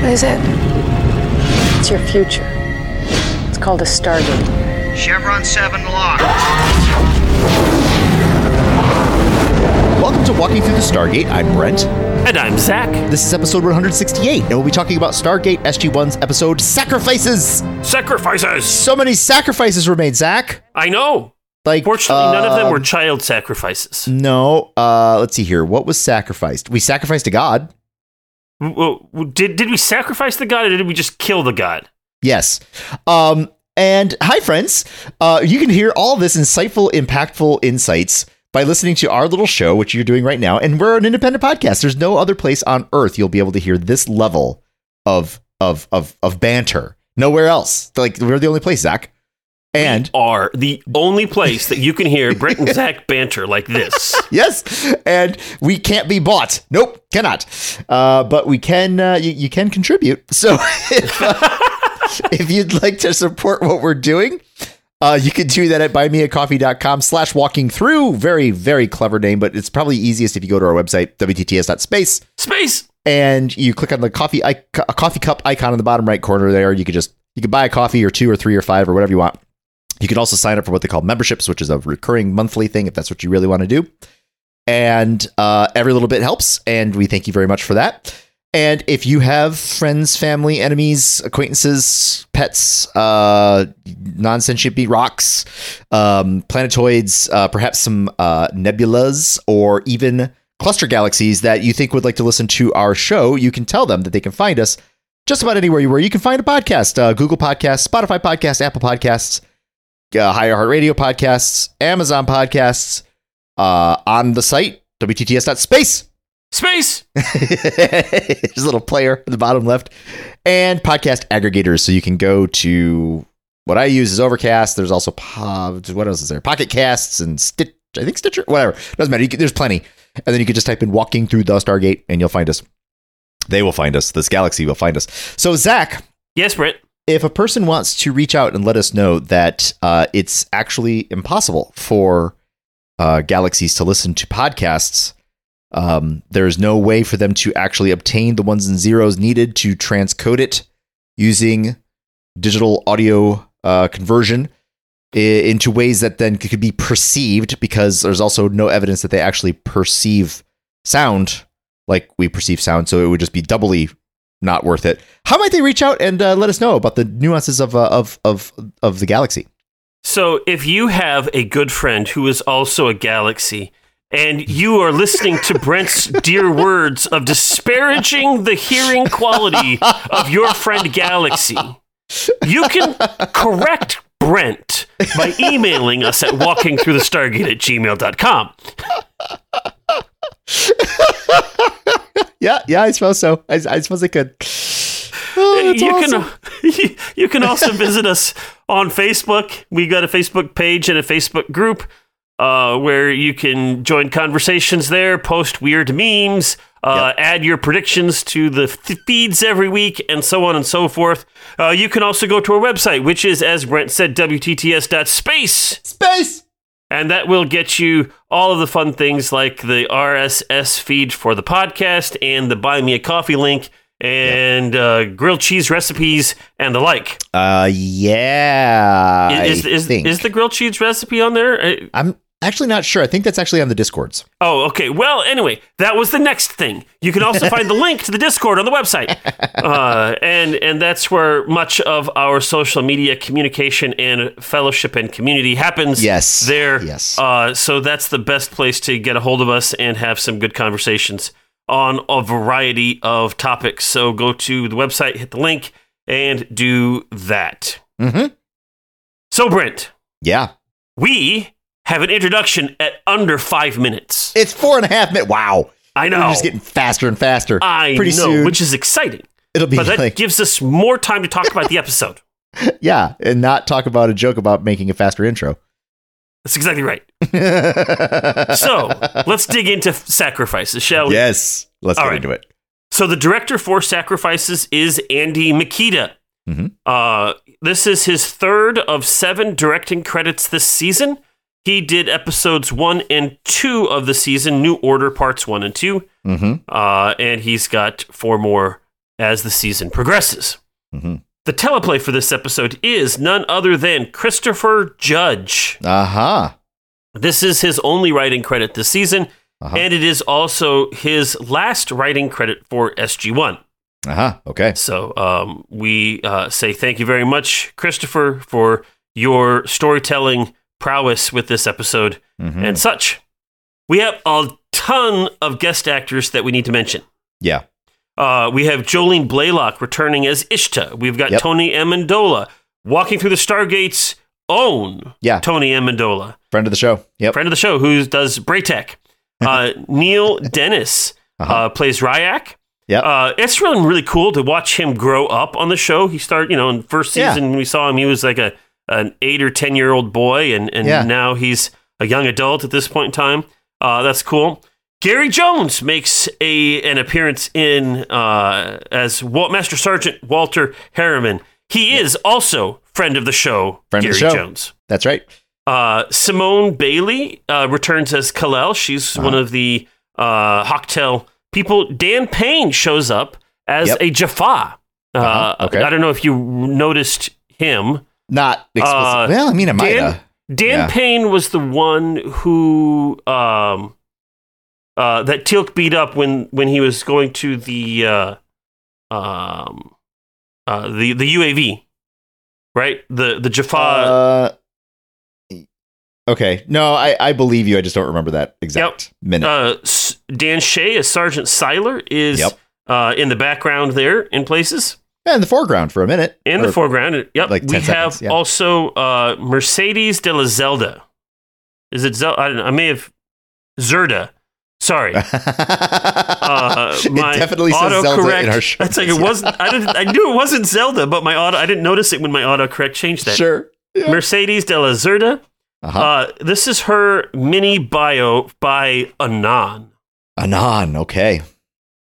What is it? It's your future. It's called a Stargate. Chevron 7 locked. Welcome to Walking Through the Stargate. I'm Brent. And I'm Zach. This is episode 168, and we'll be talking about Stargate SG1's episode Sacrifices. Sacrifices! So many sacrifices were made, Zach. I know. Like, Fortunately, none of them were um, child sacrifices. No, uh, let's see here. What was sacrificed? We sacrificed a god. Did, did we sacrifice the god or did we just kill the god? Yes. Um, and hi, friends. Uh, you can hear all this insightful, impactful insights by listening to our little show, which you're doing right now. And we're an independent podcast. There's no other place on earth you'll be able to hear this level of of of of banter. Nowhere else. Like we're the only place, Zach. And Are the only place that you can hear Brent and Zach banter like this. yes, and we can't be bought. Nope, cannot. Uh, but we can. Uh, you, you can contribute. So if, uh, if you'd like to support what we're doing, uh, you can do that at buymeacoffee.com slash walking through. Very, very clever name, but it's probably easiest if you go to our website, wtts.space, Space! and you click on the coffee a coffee cup icon in the bottom right corner there. You could just you could buy a coffee or two or three or five or whatever you want. You can also sign up for what they call memberships, which is a recurring monthly thing if that's what you really want to do. And uh, every little bit helps, and we thank you very much for that. And if you have friends, family, enemies, acquaintances, pets, uh, non sentient rocks, um, planetoids, uh, perhaps some uh, nebulas, or even cluster galaxies that you think would like to listen to our show, you can tell them that they can find us just about anywhere where you can find a podcast uh, Google Podcasts, Spotify Podcasts, Apple Podcasts, uh, iHeartRadio Podcasts, Amazon Podcasts, uh, on the site, WTTS.space. Space! There's a little player at the bottom left, and podcast aggregators. So you can go to what I use is Overcast. There's also po- what else is there? Pocket Casts and Stitch. I think Stitcher. Whatever doesn't matter. You can, there's plenty, and then you can just type in "Walking Through the Stargate" and you'll find us. They will find us. This galaxy will find us. So Zach, Yes, Brent. If a person wants to reach out and let us know that uh, it's actually impossible for uh, galaxies to listen to podcasts, um, there's no way for them to actually obtain the ones and zeros needed to transcode it using digital audio uh, conversion into ways that then could be perceived because there's also no evidence that they actually perceive sound like we perceive sound. So it would just be doubly not worth it. How might they reach out and uh, let us know about the nuances of uh, of of of the galaxy? So, if you have a good friend who is also a galaxy, and you are listening to Brent's dear words of disparaging the hearing quality of your friend Galaxy, you can correct Brent by emailing us at walkingthroughthestargate at gmail.com. Yeah, yeah, I suppose so. I, I suppose I could. Oh, you awesome. can you can also visit us on Facebook. We got a Facebook page and a Facebook group uh, where you can join conversations there, post weird memes, uh, add your predictions to the feeds every week, and so on and so forth. Uh, you can also go to our website, which is, as Brent said, wtts.space. space. And that will get you all of the fun things like the RSS feed for the podcast and the Buy Me a Coffee link and uh, grilled cheese recipes and the like. Uh, yeah. Is, is, think. is the grilled cheese recipe on there? I'm actually not sure. I think that's actually on the discords. Oh, okay. Well, anyway, that was the next thing. You can also find the link to the Discord on the website, uh, and and that's where much of our social media communication and fellowship and community happens. Yes. there. Yes. Uh, so that's the best place to get a hold of us and have some good conversations on a variety of topics. So go to the website, hit the link, and do that. Mm-hmm. So Brent, Yeah. we have an introduction at under five minutes. It's four and a half minutes. Wow. I know. We're just getting faster and faster. I Pretty know, soon, which is exciting. it'll be But that like, gives us more time to talk about the episode. yeah, and not talk about a joke about making a faster intro. That's exactly right. So let's dig into sacrifices, shall we? yes. Let's All get right. into it. So the director for Sacrifices is Andy Mikita. Mhm. Uh, this is his third of seven directing credits this season. He did episodes one and two of the season, New Order parts one and two, Mm-hmm. uh, and he's got four more as the season progresses. hmm The teleplay for this episode is none other than Christopher Judge. Uh huh. This is his only writing credit this season, Uh-huh. and it is also his last writing credit for SG1. Uh huh. Okay. So um, we uh, say thank you very much, Christopher, for your storytelling prowess with this episode Mhm. and such. We have a ton of guest actors that we need to mention. Yeah. Uh, we have Jolene Blalock returning as Ishta. We've got Yep. Tony Amendola walking through the Stargate's own Yeah. Tony Amendola, Friend of the show. Yep. friend of the show who does Bra'tac. Uh, Neil Denis Uh-huh. uh, plays Rya'c. Yep. Uh, it's really really cool to watch him grow up on the show. He started, you know, in first Yeah. season when we saw him, he was like a an eight or ten year old boy, and and Yeah. now he's a young adult at this point in time. Uh, that's cool. Gary Jones makes a an appearance in uh, as Wa- Master Sergeant Walter Harriman. He is also friend of the show, Friend of Gary the show. Jones. That's right. Uh, Simone Bailey uh, returns as Kalel. She's Uh-huh. one of the uh, Hak'tyl people. Dan Payne shows up as Yep. a Jaffa. Uh, Uh-huh. Okay. I don't know if you noticed him. Not explicit. Uh, well, I mean, I might Dan. Dan Yeah. Payne was the one who um, uh, that Teal'c beat up when when he was going to the uh, um, uh, the the UAV, right? The the Jaffa. Uh, okay. No, I, I believe you. I just don't remember that exact minute. uh, S- Dan Shea as Sergeant Siler is Yep. uh, in the background there in places. Yeah, in the foreground for a minute. In the foreground, yep. like we 10 have yeah. also uh, Mercedes de la Zelda. Is it Zelda? I, don't know. I may have Zerda. Sorry. Uh, it my definitely says Zelda in our show. It's like it wasn't. I didn't. I knew it wasn't Zelda, but my auto. I didn't notice it when my autocorrect changed that. Sure. Yeah. Mercedes de la Zerda. Uh-huh. Uh, this is her mini bio by Anon. Anon. Okay.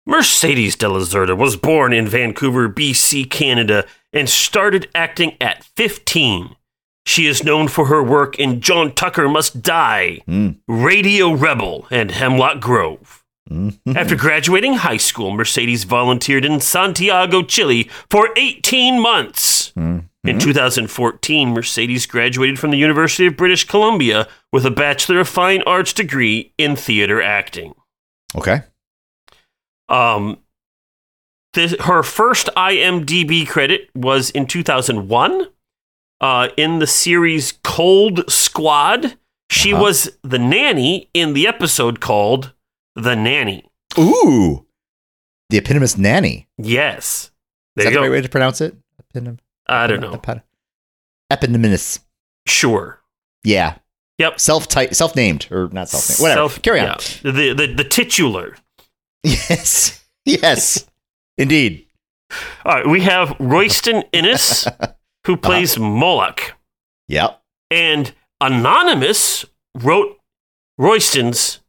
Mercedes de was born in Vancouver, BC, Canada, and started acting at 15. She is known for her work in John Tucker Must Die, Mm. Radio Rebel, and Hemlock Grove. Mhm. After graduating high school, Mercedes volunteered in Santiago, Chile for 18 months. Mhm. In 2014, Mercedes graduated from the University of British Columbia with a Bachelor of Fine Arts degree in theater acting. Okay. Um, this, her first IMDb credit was in 2001 uh, in the series Cold Squad. She Uh-huh. was the nanny in the episode called The Nanny. Ooh. The eponymous nanny. Yes. Is that the right way to pronounce it? Eponym- I don't know. epon- Eponymous. Sure. Yeah. Yep. Self self named or not self named. Whatever. Self- Carry on. yeah. The, the, the titular. Yes. Yes. Indeed. All right. We have Royston Innes, who Uh-huh. plays Moloch. Yep. And Anonymous wrote Royston's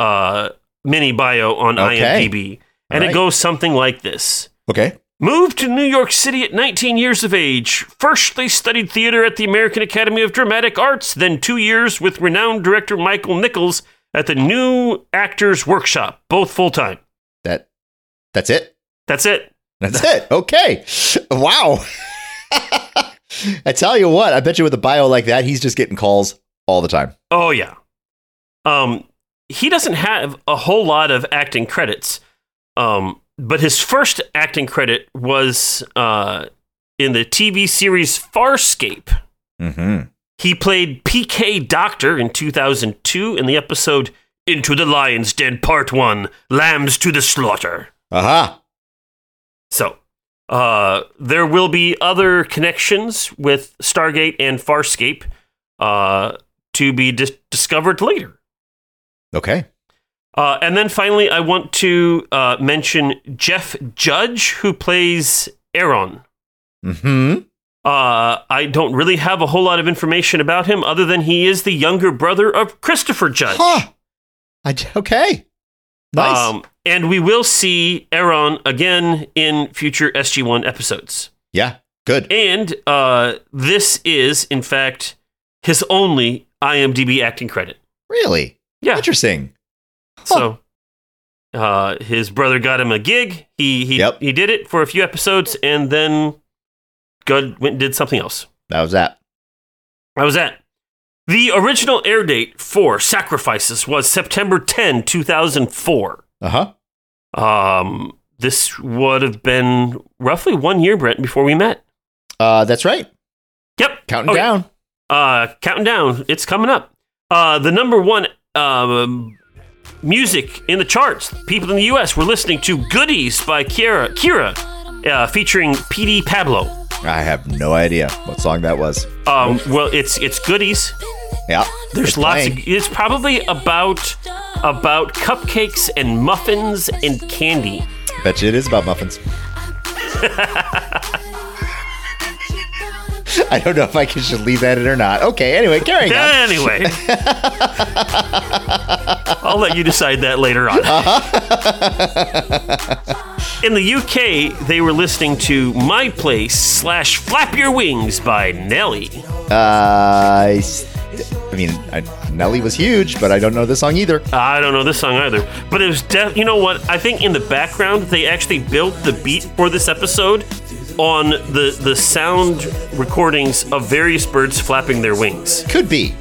uh, mini bio on Okay. IMDb. And it Alright. goes something like this Okay. Moved to New York City at 19 years of age. First, they studied theater at the American Academy of Dramatic Arts, then two years with renowned director Michael Nichols at the New Actors Workshop, both full time. That that's it. That's it. That's it. Okay. Wow. I tell you what, I bet you with a bio like that, he's just getting calls all the time. Oh yeah. Um, he doesn't have a whole lot of acting credits. Um, but his first acting credit was uh, in the TV series Farscape. Mm-hmm. He played PK Doctor in 2002 in the episode Into the Lion's Den Part 1 Lambs to the Slaughter. Aha. So, uh, there will be other connections with Stargate and Farscape uh, to be dis- discovered later. Okay. Uh, and then finally, I want to uh, mention Jeff Judge, who plays Aaron. Mm-hmm. Uh, I don't really have a whole lot of information about him other than he is the younger brother of Christopher Judge. Huh. I, okay. Nice. Um, and we will see Aaron again in future SG1 episodes. yeah. Good. And uh, this is, in fact, his only IMDb acting credit. Really Yeah. interesting. So Uh, his brother got him a gig. He he Yep. he did it for a few episodes, and then God went and did something else. That was that. That was that. The original air date for Sacrifices was September 10, 2004. Uh huh. Um, this would have been roughly one year, Brent, before we met. Uh, that's right. Yep. Counting Okay. down. Uh, counting down. It's coming up. Uh, the number one um, music in the charts. People in the U.S. were listening to "Goodies" by Ciara, Ciara, uh, featuring Petey Pablo. I have no idea what song that was. Um, well, it's it's "Goodies." Yeah. There's lots. playing. Of, it's probably about about cupcakes and muffins and candy. Bet you it is about muffins. I don't know if I can- should leave that in or not. Okay, anyway, carrying on. Anyway, I'll let you decide that later on. In the UK, they were listening to "My Place" slash "Flap Your Wings" by Nelly. Uh, I mean, I, Nelly was huge, but I don't know this song either. I don't know this song either, but it was def- you know what? I think in the background they actually built the beat for this episode on the the sound recordings of various birds flapping their wings. Could be.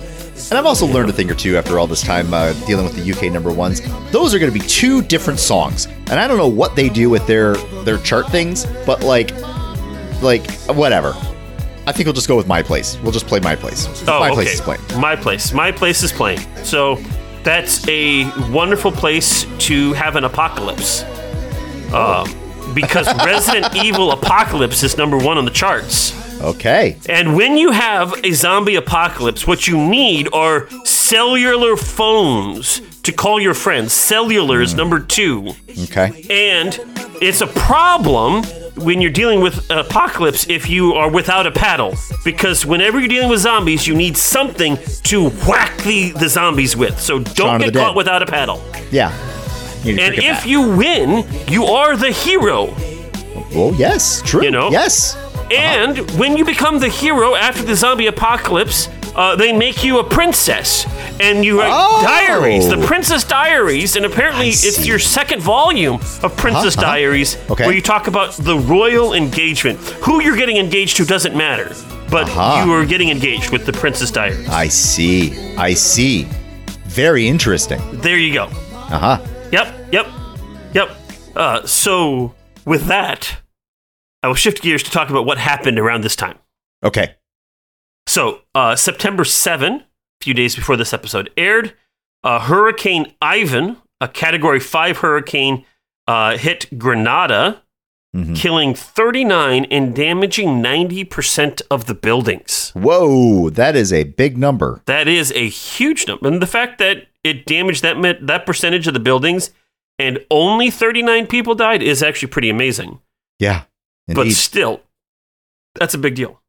And I've also learned a thing or two after all this time uh, dealing with the UK number ones. Those are going to be two different songs, and I don't know what they do with their their chart things, but like, like whatever. I think we'll just go with my place. We'll just play my place. Oh, my okay. place is playing. My place. My place is playing. So that's a wonderful place to have an apocalypse. Um, because Resident Evil Apocalypse is number one on the charts. Okay. And when you have a zombie apocalypse, what you need are cellular phones to call your friends. Cellular is hmm. number two. Okay. And it's a problem when you're dealing with apocalypse if you are without a paddle. Because whenever you're dealing with zombies, you need something to whack the, the zombies with. So Shaun don't of the get Dead. caught without a paddle. Yeah. And if you win, you are the hero. oh yes, true. You know? yes. And when you become the hero after the zombie apocalypse, uh, they make you a princess. And you write Oh. diaries, the Princess Diaries, and apparently it's your second volume of Princess Uh-huh, uh-huh. Diaries, Okay. where you talk about the royal engagement. Who you're getting engaged to doesn't matter, but Uh-huh. you are getting engaged with the Princess Diaries. I see. I see. Very interesting. There you go. Uh huh. Yep, yep, yep. Uh, so, with that, I will shift gears to talk about what happened around this time. Okay. So, uh, September 7, a few days before this episode aired, uh, Hurricane Ivan, a Category 5 hurricane, uh, hit Grenada, Mhm. killing 39 and damaging 90% of the buildings. Whoa, that is a big number. That is a huge number. And the fact that it damaged that, that percentage of the buildings and only 39 people died is actually pretty amazing. Yeah. But still, that's a big deal.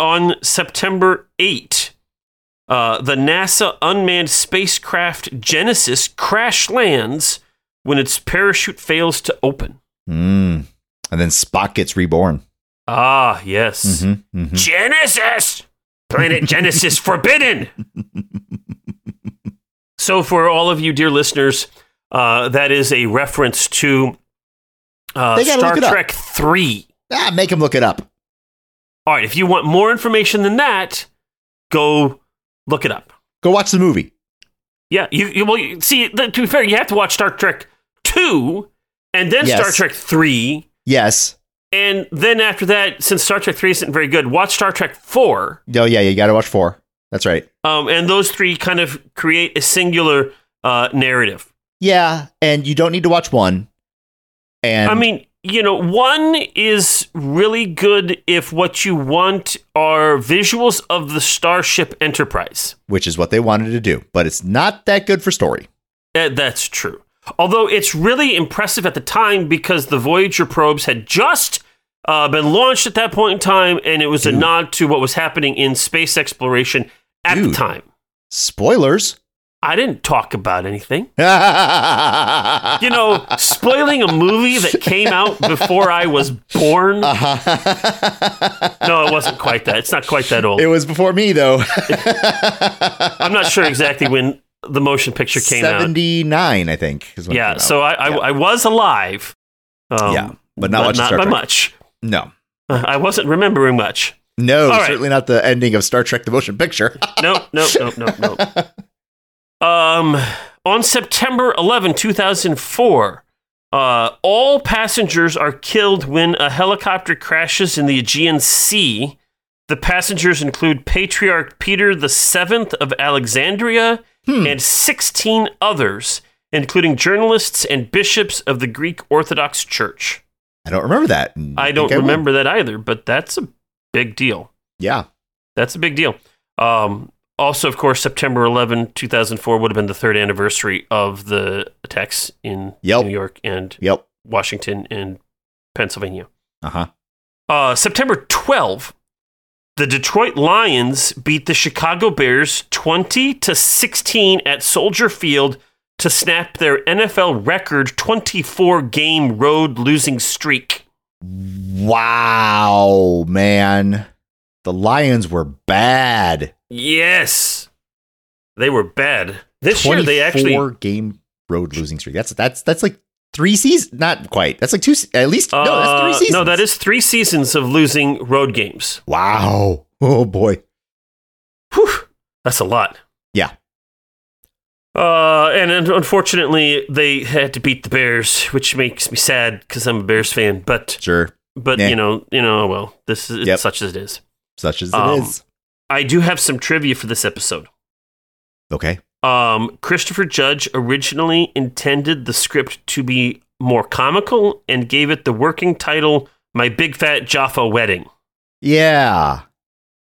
On September 8, uh, the NASA unmanned spacecraft Genesis crash lands when its parachute fails to open. Mm. And then Spock gets reborn. Ah, yes. Mhm, mhm. Genesis! Planet Genesis forbidden! so, for all of you, dear listeners, uh, that is a reference to uh, Star up. Trek 3. Ah, make him look it up. All right, if you want more information than that, go look it up. Go watch the movie. Yeah, you, you well, you- see, to be fair, you have to watch Star Trek 2 and then Yes. Star Trek 3. Yes. And then after that, since Star Trek 3 isn't very good, watch Star Trek 4. Oh, yeah, you got to watch four. That's right. Um, and those three kind of create a singular uh, narrative. Yeah, and you don't need to watch one. And I mean, you know, one is really good if what you want are visuals of the Starship Enterprise. which is what they wanted to do, but it's not that good for story. Uh, that's true. Although it's really impressive at the time because the Voyager probes had just uh, been launched at that point in time, and it was a nod to what was happening in space exploration at the time. Spoilers. I didn't talk about anything. You know, spoiling a movie that came out before I was born. Uh-huh. No, it wasn't quite that. It's not quite that old. it was before me though. I'm not sure exactly when the motion picture came out. 79, I think. Yeah, so I, I, Yeah. I was alive. Um, Yeah, but not watching not by much. No. I wasn't remembering much. No, All right. certainly not the ending of Star Trek the Motion Picture. No, no, no, no, no. Um, on September 11, 2004, uh, all passengers are killed when a helicopter crashes in the Aegean Sea. The passengers include Patriarch Peter the Seventh of Alexandria Hmm. and 16 others, including journalists and bishops of the Greek Orthodox Church. I don't remember that. I don't think would. remember that either, but that's a big deal. Yeah. That's a big deal. Um, also, of course, September 11, 2004 would have been the third anniversary of the attacks in Yep. New York and Yep. Washington and Pennsylvania. Uh huh. Uh, September 12, the Detroit Lions beat the Chicago Bears 20 to 16 at Soldier Field to snap their NFL record 24 game road losing streak. Wow, man. The Lions were bad. Yes. They were bad. This year they actually 24 game road losing streak. That's that's that's like three seasons. Not quite. That's like two. At least no. That's three Uh, seasons. No, that is three seasons of losing road games. wow. Oh boy. Whew, that's a lot. Yeah. Uh, and un- unfortunately, they had to beat the Bears, which makes me sad because I'm a Bears fan. But Sure. but Yeah. you know you know well this is Yep. such as it is. Such as Um, it is. I do have some trivia for this episode. Okay. Um, Christopher Judge originally intended the script to be more comical and gave it the working title "My Big Fat Jaffa Wedding." Yeah.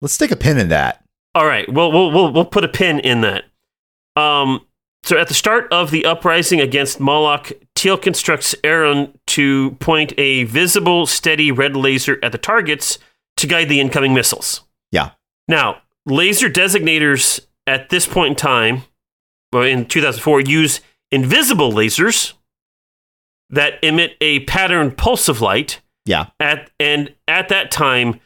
Let's stick a pin in that. All right, we'll we'll we'll, we'll put a pin in that. Um, so at the start of the uprising against Moloch, Teal constructs Aaron to point a visible, steady red laser at the targets to guide the incoming missiles. Yeah. Now, laser designators at this point in time, in 2004, use invisible lasers that emit a patterned pulse of light Yeah. at and at that time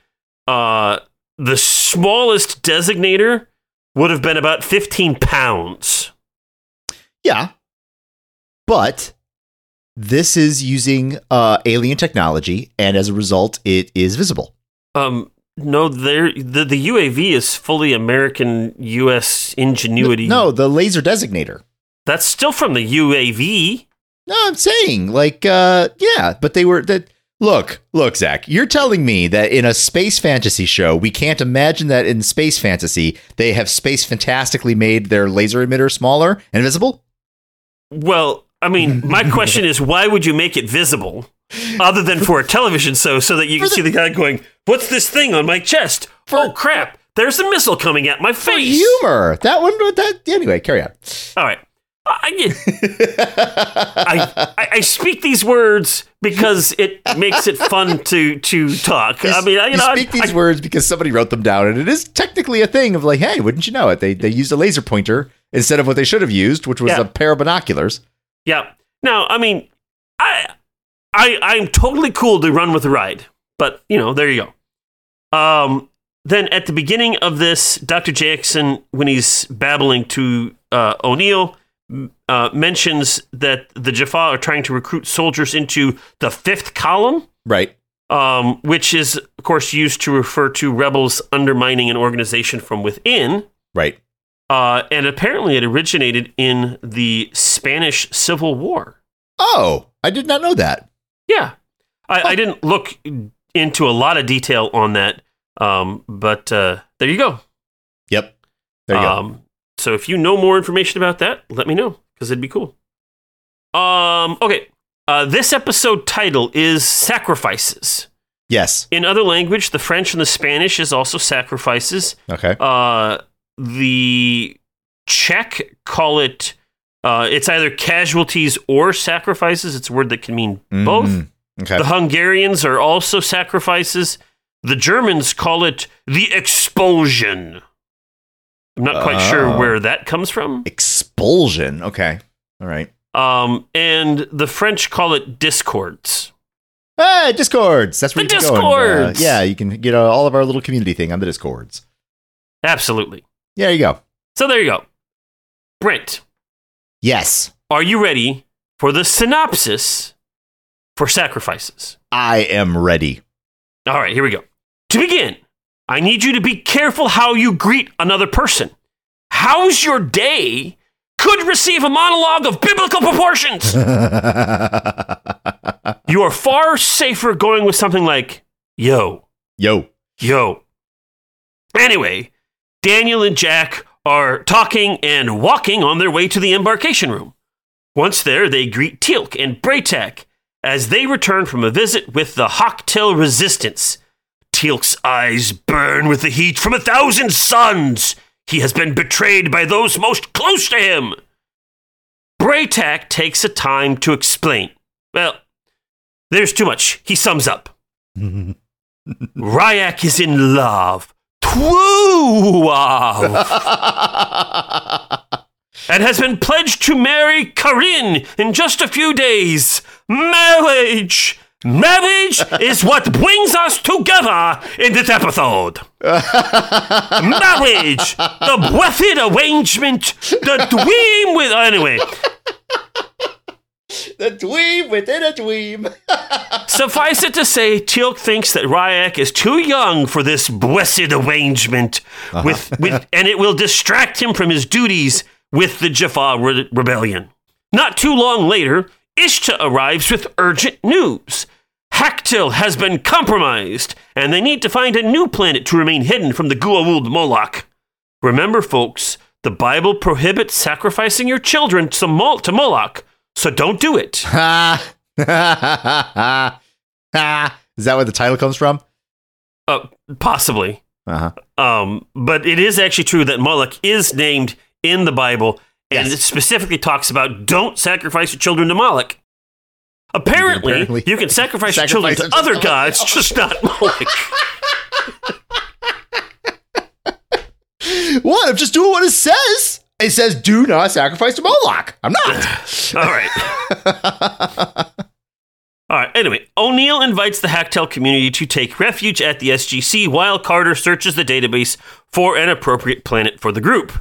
uh the smallest designator would have been about 15 pounds Yeah. But this is using uh, alien technology, and as a result, it is visible. um no there the, the uav is fully american us ingenuity No, the laser designator. that's still from the uav No, I'm saying like uh yeah, but they were that look, look, Zach, you're telling me that in a space fantasy show, we can't imagine that in space fantasy they have space fantastically made their laser emitter smaller and visible? well i mean my question is why would you make it visible other than for a television show so that you can the- see the guy going what's this thing on my chest oh crap there's a missile coming at my For face humor. That one that anyway, carry on. all right I, I, I, I speak these words because it makes it fun to to talk. I mean, I, you you know, speak I, these words because somebody wrote them down, and it is technically a thing of like, hey, wouldn't you know it? They they used a laser pointer instead of what they should have used, which was Yeah. a pair of binoculars. yeah. Now, I mean, I I I'm totally cool to run with the ride, but you know, there you go. Um, then at the beginning of this, Doctor Jackson, when he's babbling to uh, O'Neill. Uh, mentions that the Jaffa are trying to recruit soldiers into the fifth column, Right. um, which is, of course, used to refer to rebels undermining an organization from within. Right. Uh, and apparently, it originated in the Spanish Civil War. Oh, I did not know that. Yeah, I, I didn't look into a lot of detail on that, um, but uh, there you go. Yep. There you go. um, So if you know more information about that, let me know because it'd be cool. Um, okay, uh, this episode title is Sacrifices. Yes. In other language, the French and the Spanish is also sacrifices. Okay. Uh, the Czech call it. Uh, it's either casualties or sacrifices. It's a word that can mean both. Mhm. Okay. The Hungarians are also sacrifices. The Germans call it the expulsion. I'm not quite sure Oh. where that comes from. Expulsion. Okay. All right. Um, and the French call it discords. Hey, Discords. That's where The you can go. and, uh, Discords! yeah, you can get uh, all of our little community thing on the Discords. Absolutely. Yeah, there you go. So there you go. Brent, Yes, are you ready for the synopsis for sacrifices? I am ready. All right, here we go. To begin, I need you to be careful how you greet another person. How's your day could receive a monologue of biblical proportions. you are far safer going with something like, yo, Yo. yo. Anyway, Daniel and Jack are talking and walking on their way to the embarkation room. Once there, they greet Teal'c and Bra'tac as they return from a visit with the Hak'tyl Resistance. Teal'c's eyes burn with the heat from a thousand suns. He has been betrayed by those most close to him. Bra'tac takes a time to explain. Well, there's too much. He sums up. Rya'c is in love. Twoowav! and has been pledged to marry Karin in just a few days. Marriage! Marriage is what brings us together in this episode. Marriage! The blessed arrangement, the dream with. Anyway, the dweeb within a dweeb. suffice it to say, Teal'c thinks that Rya'c is too young for this blessed arrangement, uh-huh. with, with, and it will distract him from his duties with the Jaffa re- rebellion. Not too long later, Ishta arrives with urgent news. Hak'tyl has been compromised, and they need to find a new planet to remain hidden from the Goa'uld Moloch. Remember, folks, the Bible prohibits sacrificing your children to, Mol- to Moloch, so don't do it. Is that where the title comes from? Uh, possibly. Uh huh. Um, but it is actually true that Moloch is named in the Bible, and Yes. it specifically talks about don't sacrifice your children to Moloch. Apparently, you can, apparently sacrifice, your children sacrifice to other gods, just not Moloch. What? I'm just doing what it says. It says, "Do not sacrifice to Moloch." I'm not. All right. All right. Anyway, O'Neill invites the Hak'tyl community to take refuge at the SGC while Carter searches the database for an appropriate planet for the group.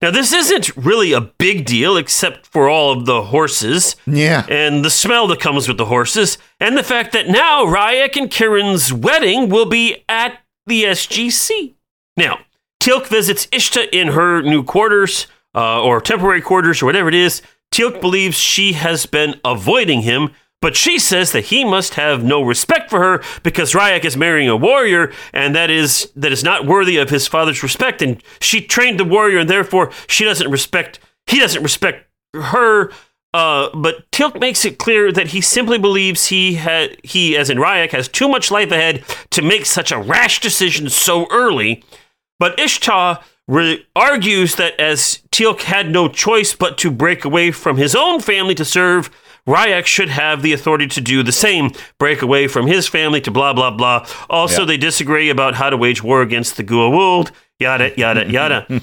Now, this isn't really a big deal except for all of the horses yeah. and the smell that comes with the horses, and the fact that now Rya'c and Kirin's wedding will be at the SGC. Now, Teal'c visits Ishta in her new quarters, uh, or temporary quarters, or whatever it is. Teal'c believes she has been avoiding him, but she says that he must have no respect for her because Rya'c is marrying a warrior, and that is that is not worthy of his father's respect. And she trained the warrior, and therefore she doesn't respect. He doesn't respect her. Uh, but Teal'c makes it clear that he simply believes he had he, as in Rya'c, has too much life ahead to make such a rash decision so early. But Ishtar re- argues that as Teal'c had no choice but to break away from his own family to serve, Rya'c should have the authority to do the same, break away from his family to blah, blah, blah. Also, Yeah. they disagree about how to wage war against the Goa'uld, yada, yada, yada.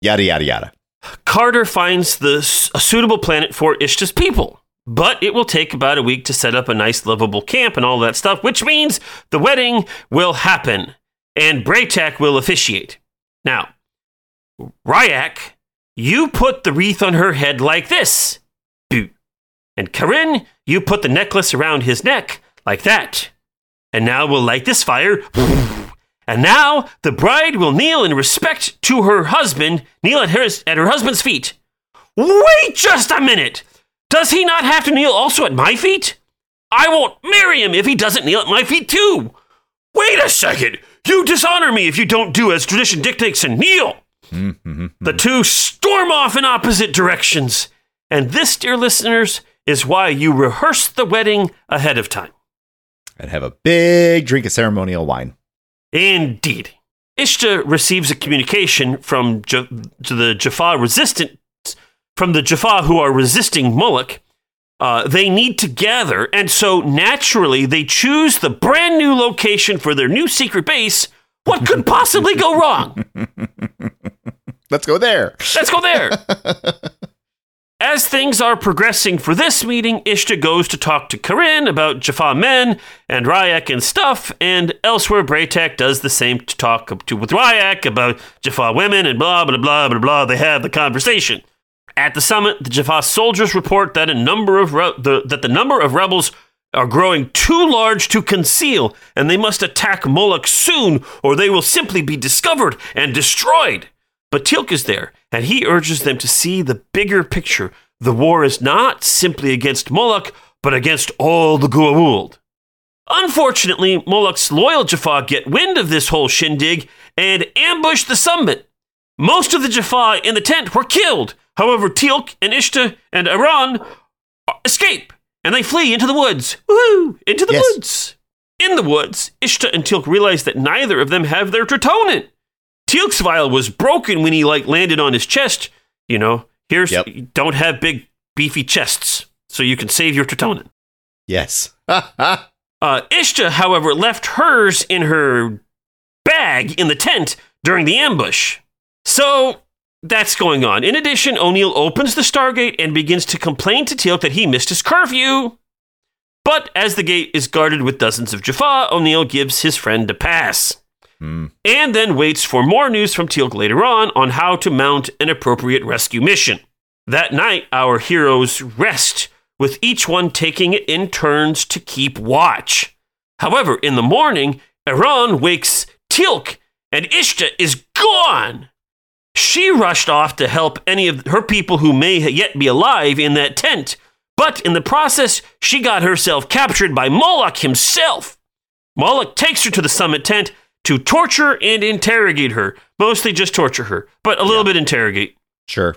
Yada yada yada. Carter finds the, a suitable planet for Ishta's people, but it will take about a week to set up a nice, livable camp and all that stuff, which means the wedding will happen and Bra'tac will officiate. Now, Rya'c, you put the wreath on her head like this. And Karin, you put the necklace around his neck like that. And now we'll light this fire. And now the bride will kneel in respect to her husband, kneel at her, at her husband's feet. Wait just a minute! Does he not have to kneel also at my feet? I won't marry him if he doesn't kneel at my feet too. Wait a second! You dishonor me if you don't do as tradition dictates and kneel. Mm-hmm. The two storm off in opposite directions. And this, dear listeners, is why you rehearse the wedding ahead of time. And have a big drink of ceremonial wine. Indeed. Ishta receives a communication from J- to the Jaffa resistant from the Jaffa who are resisting Moloch. Uh, they need to gather, and so naturally they choose the brand new location for their new secret base. What could possibly go wrong? Let's go there. Let's go there. as things are progressing for this meeting, Ishta goes to talk to Karin about Jaffa men and Rya'c and stuff, and elsewhere Bra'tac does the same to talk to with Rya'c about Jaffa women and blah blah blah blah blah. They have the conversation. At the summit, the Jaffa soldiers report that a number of re- the, that the number of rebels are growing too large to conceal, and they must attack Moloch soon, or they will simply be discovered and destroyed. But Teal'c is there, and he urges them to see the bigger picture. The war is not simply against Moloch, but against all the Goa'uld. Unfortunately, Moloch's loyal Jaffa get wind of this whole shindig and ambush the summit. Most of the Jaffa in the tent were killed. However, Teal'c and Ishta and Aran escape, and they flee into the woods. Woohoo! Into the Yes. woods. In the woods, Ishta and Teal'c realize that neither of them have their tretonin. Teal'c's vial was broken when he like landed on his chest. You know, here's Yep. don't have big beefy chests, so you can save your tretonin. Yes. Uh, Ishta, however, left hers in her bag in the tent during the ambush. So that's going on. In addition, O'Neill opens the Stargate and begins to complain to Teal'c that he missed his curfew. But as the gate is guarded with dozens of Jaffa, O'Neill gives his friend a pass. Hmm. And then waits for more news from Teal'c later on on how to mount an appropriate rescue mission. That night, our heroes rest, with each one taking it in turns to keep watch. However, in the morning, Iran wakes Teal'c, and Ishta is gone. She rushed off to help any of her people who may yet be alive in that tent, but in the process, she got herself captured by Moloch himself. Moloch takes her to the summit tent to torture and interrogate her, mostly just torture her, but a little bit interrogate. Sure.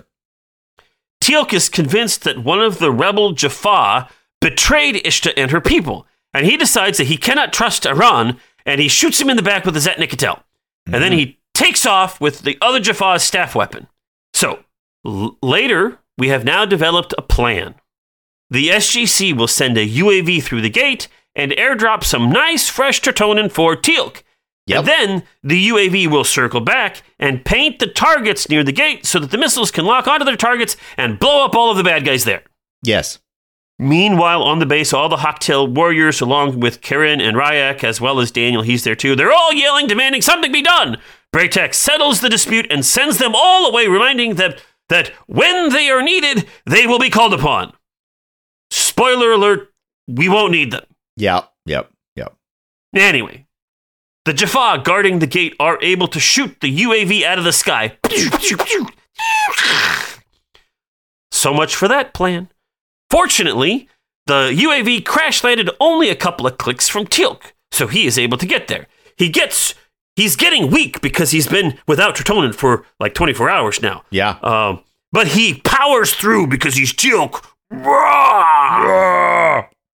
Teal'c is convinced that one of the rebel Jaffa betrayed Ishta and her people, and he decides that he cannot trust Iran, and he shoots him in the back with a zat'nik'tel. And then hmm. he takes off with the other Jaffa's staff weapon. So, l- later, we have now developed a plan. The SGC will send a UAV through the gate and airdrop some nice fresh tretonin for Teal'c. Yep. And then the UAV will circle back and paint the targets near the gate so that the missiles can lock onto their targets and blow up all of the bad guys there. Yes. Meanwhile, on the base, all the Hak'tyl warriors, along with Karen and Rya'c, as well as Daniel, he's there too, they're all yelling, demanding something be done. Bra'tac settles the dispute and sends them all away, reminding them that when they are needed, they will be called upon. Spoiler alert, we won't need them. Yep. Yep. Yep. Anyway, the Jaffa guarding the gate are able to shoot the UAV out of the sky. So much for that plan. Fortunately, the UAV crash landed only a couple of clicks from Teal'c, so he is able to get there. He gets he's getting weak because he's been without tretonin for like 24 hours now. Yeah. Um, but he powers through because he's Teal'c.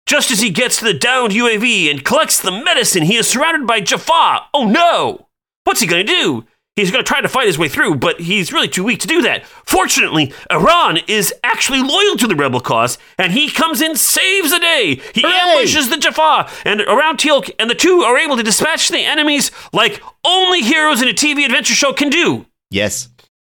Just as he gets to the downed UAV and collects the medicine, he is surrounded by Jaffa. Oh no! What's he gonna do? He's gonna try to fight his way through, but he's really too weak to do that. Fortunately, Iran is actually loyal to the rebel cause, and he comes in, saves the day. He Hooray! ambushes the Jaffa and around Teal'c, and the two are able to dispatch the enemies like only heroes in a TV adventure show can do. Yes.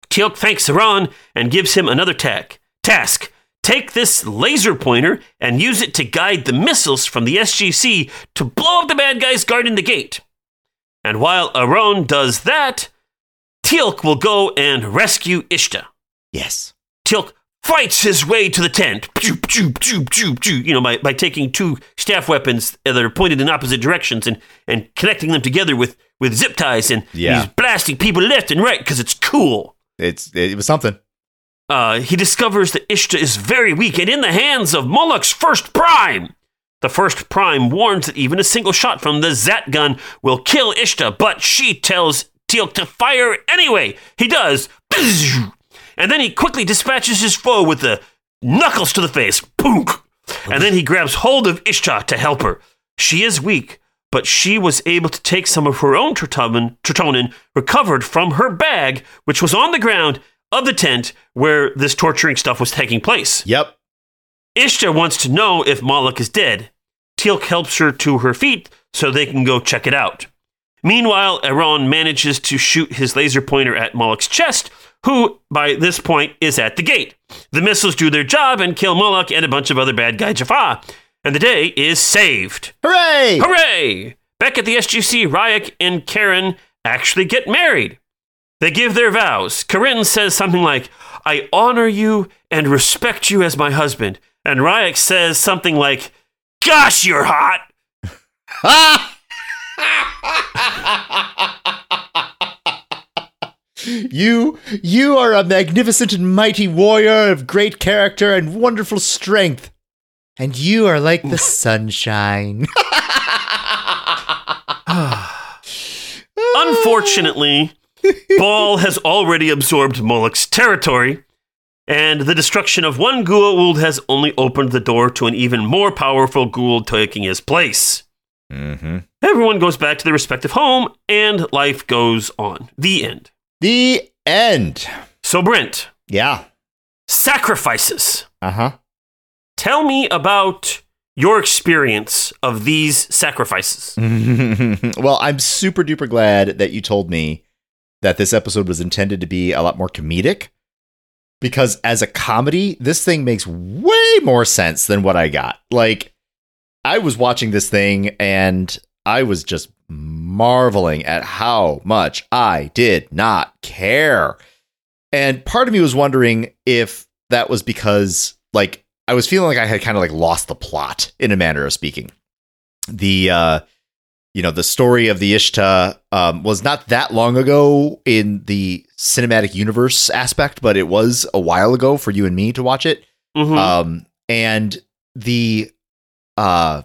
Teal'c thanks Iran and gives him another tack, task. Take this laser pointer and use it to guide the missiles from the SGC to blow up the bad guys guarding the gate. And while Aron does that, Teal'c will go and rescue Ishta. Yes. Teal'c fights his way to the tent, pew, pew, pew, pew, pew, you know, by, by taking two staff weapons that are pointed in opposite directions and, and connecting them together with, with zip ties, and Yeah. he's blasting people left and right because it's cool. It's it was something. uh, he discovers that Ishta is very weak and in the hands of Moloch's first prime. The first prime warns that even a single shot from the Zat gun will kill Ishta, but she tells Teal'c to fire anyway. He does. And then he quickly dispatches his foe with the knuckles to the face. Poonk. And then he grabs hold of Ishta to help her. She is weak, but she was able to take some of her own tretonin, tretonin recovered from her bag, which was on the ground of the tent where this torturing stuff was taking place. Yep. Ishta wants to know if Moloch is dead. Teal'c helps her to her feet so they can go check it out. Meanwhile, Iran manages to shoot his laser pointer at Moloch's chest, who by this point is at the gate. The missiles do their job and kill Moloch and a bunch of other bad guy Jaffa, and the day is saved. Hooray! Hooray! Back at the SGC, Rya'c and Karen actually get married. They give their vows. Corinne says something like, I honor you and respect you as my husband. And Rya'c says something like, Gosh, you're hot. You, you are a magnificent and mighty warrior of great character and wonderful strength. And you are like the sunshine. Unfortunately, Ba'al has already absorbed Moloch's territory, and the destruction of one Goa'uld has only opened the door to an even more powerful Goa'uld taking his place. Mm-hmm. Everyone goes back to their respective home, and life goes on. The end. The end. So, Brent, Yeah. sacrifices. Uh huh. Tell me about your experience of these sacrifices. well, I'm super duper glad that you told me that this episode was intended to be a lot more comedic because as a comedy, this thing makes way more sense than what I got. Like, I was watching this thing and I was just marveling at how much I did not care. And part of me was wondering if that was because, like, I was feeling like I had kind of like lost the plot in a manner of speaking. The, uh, you know, the story of the Ishta um, was not that long ago in the cinematic universe aspect, but it was a while ago for you and me to watch it. Mhm. Um, and the uh,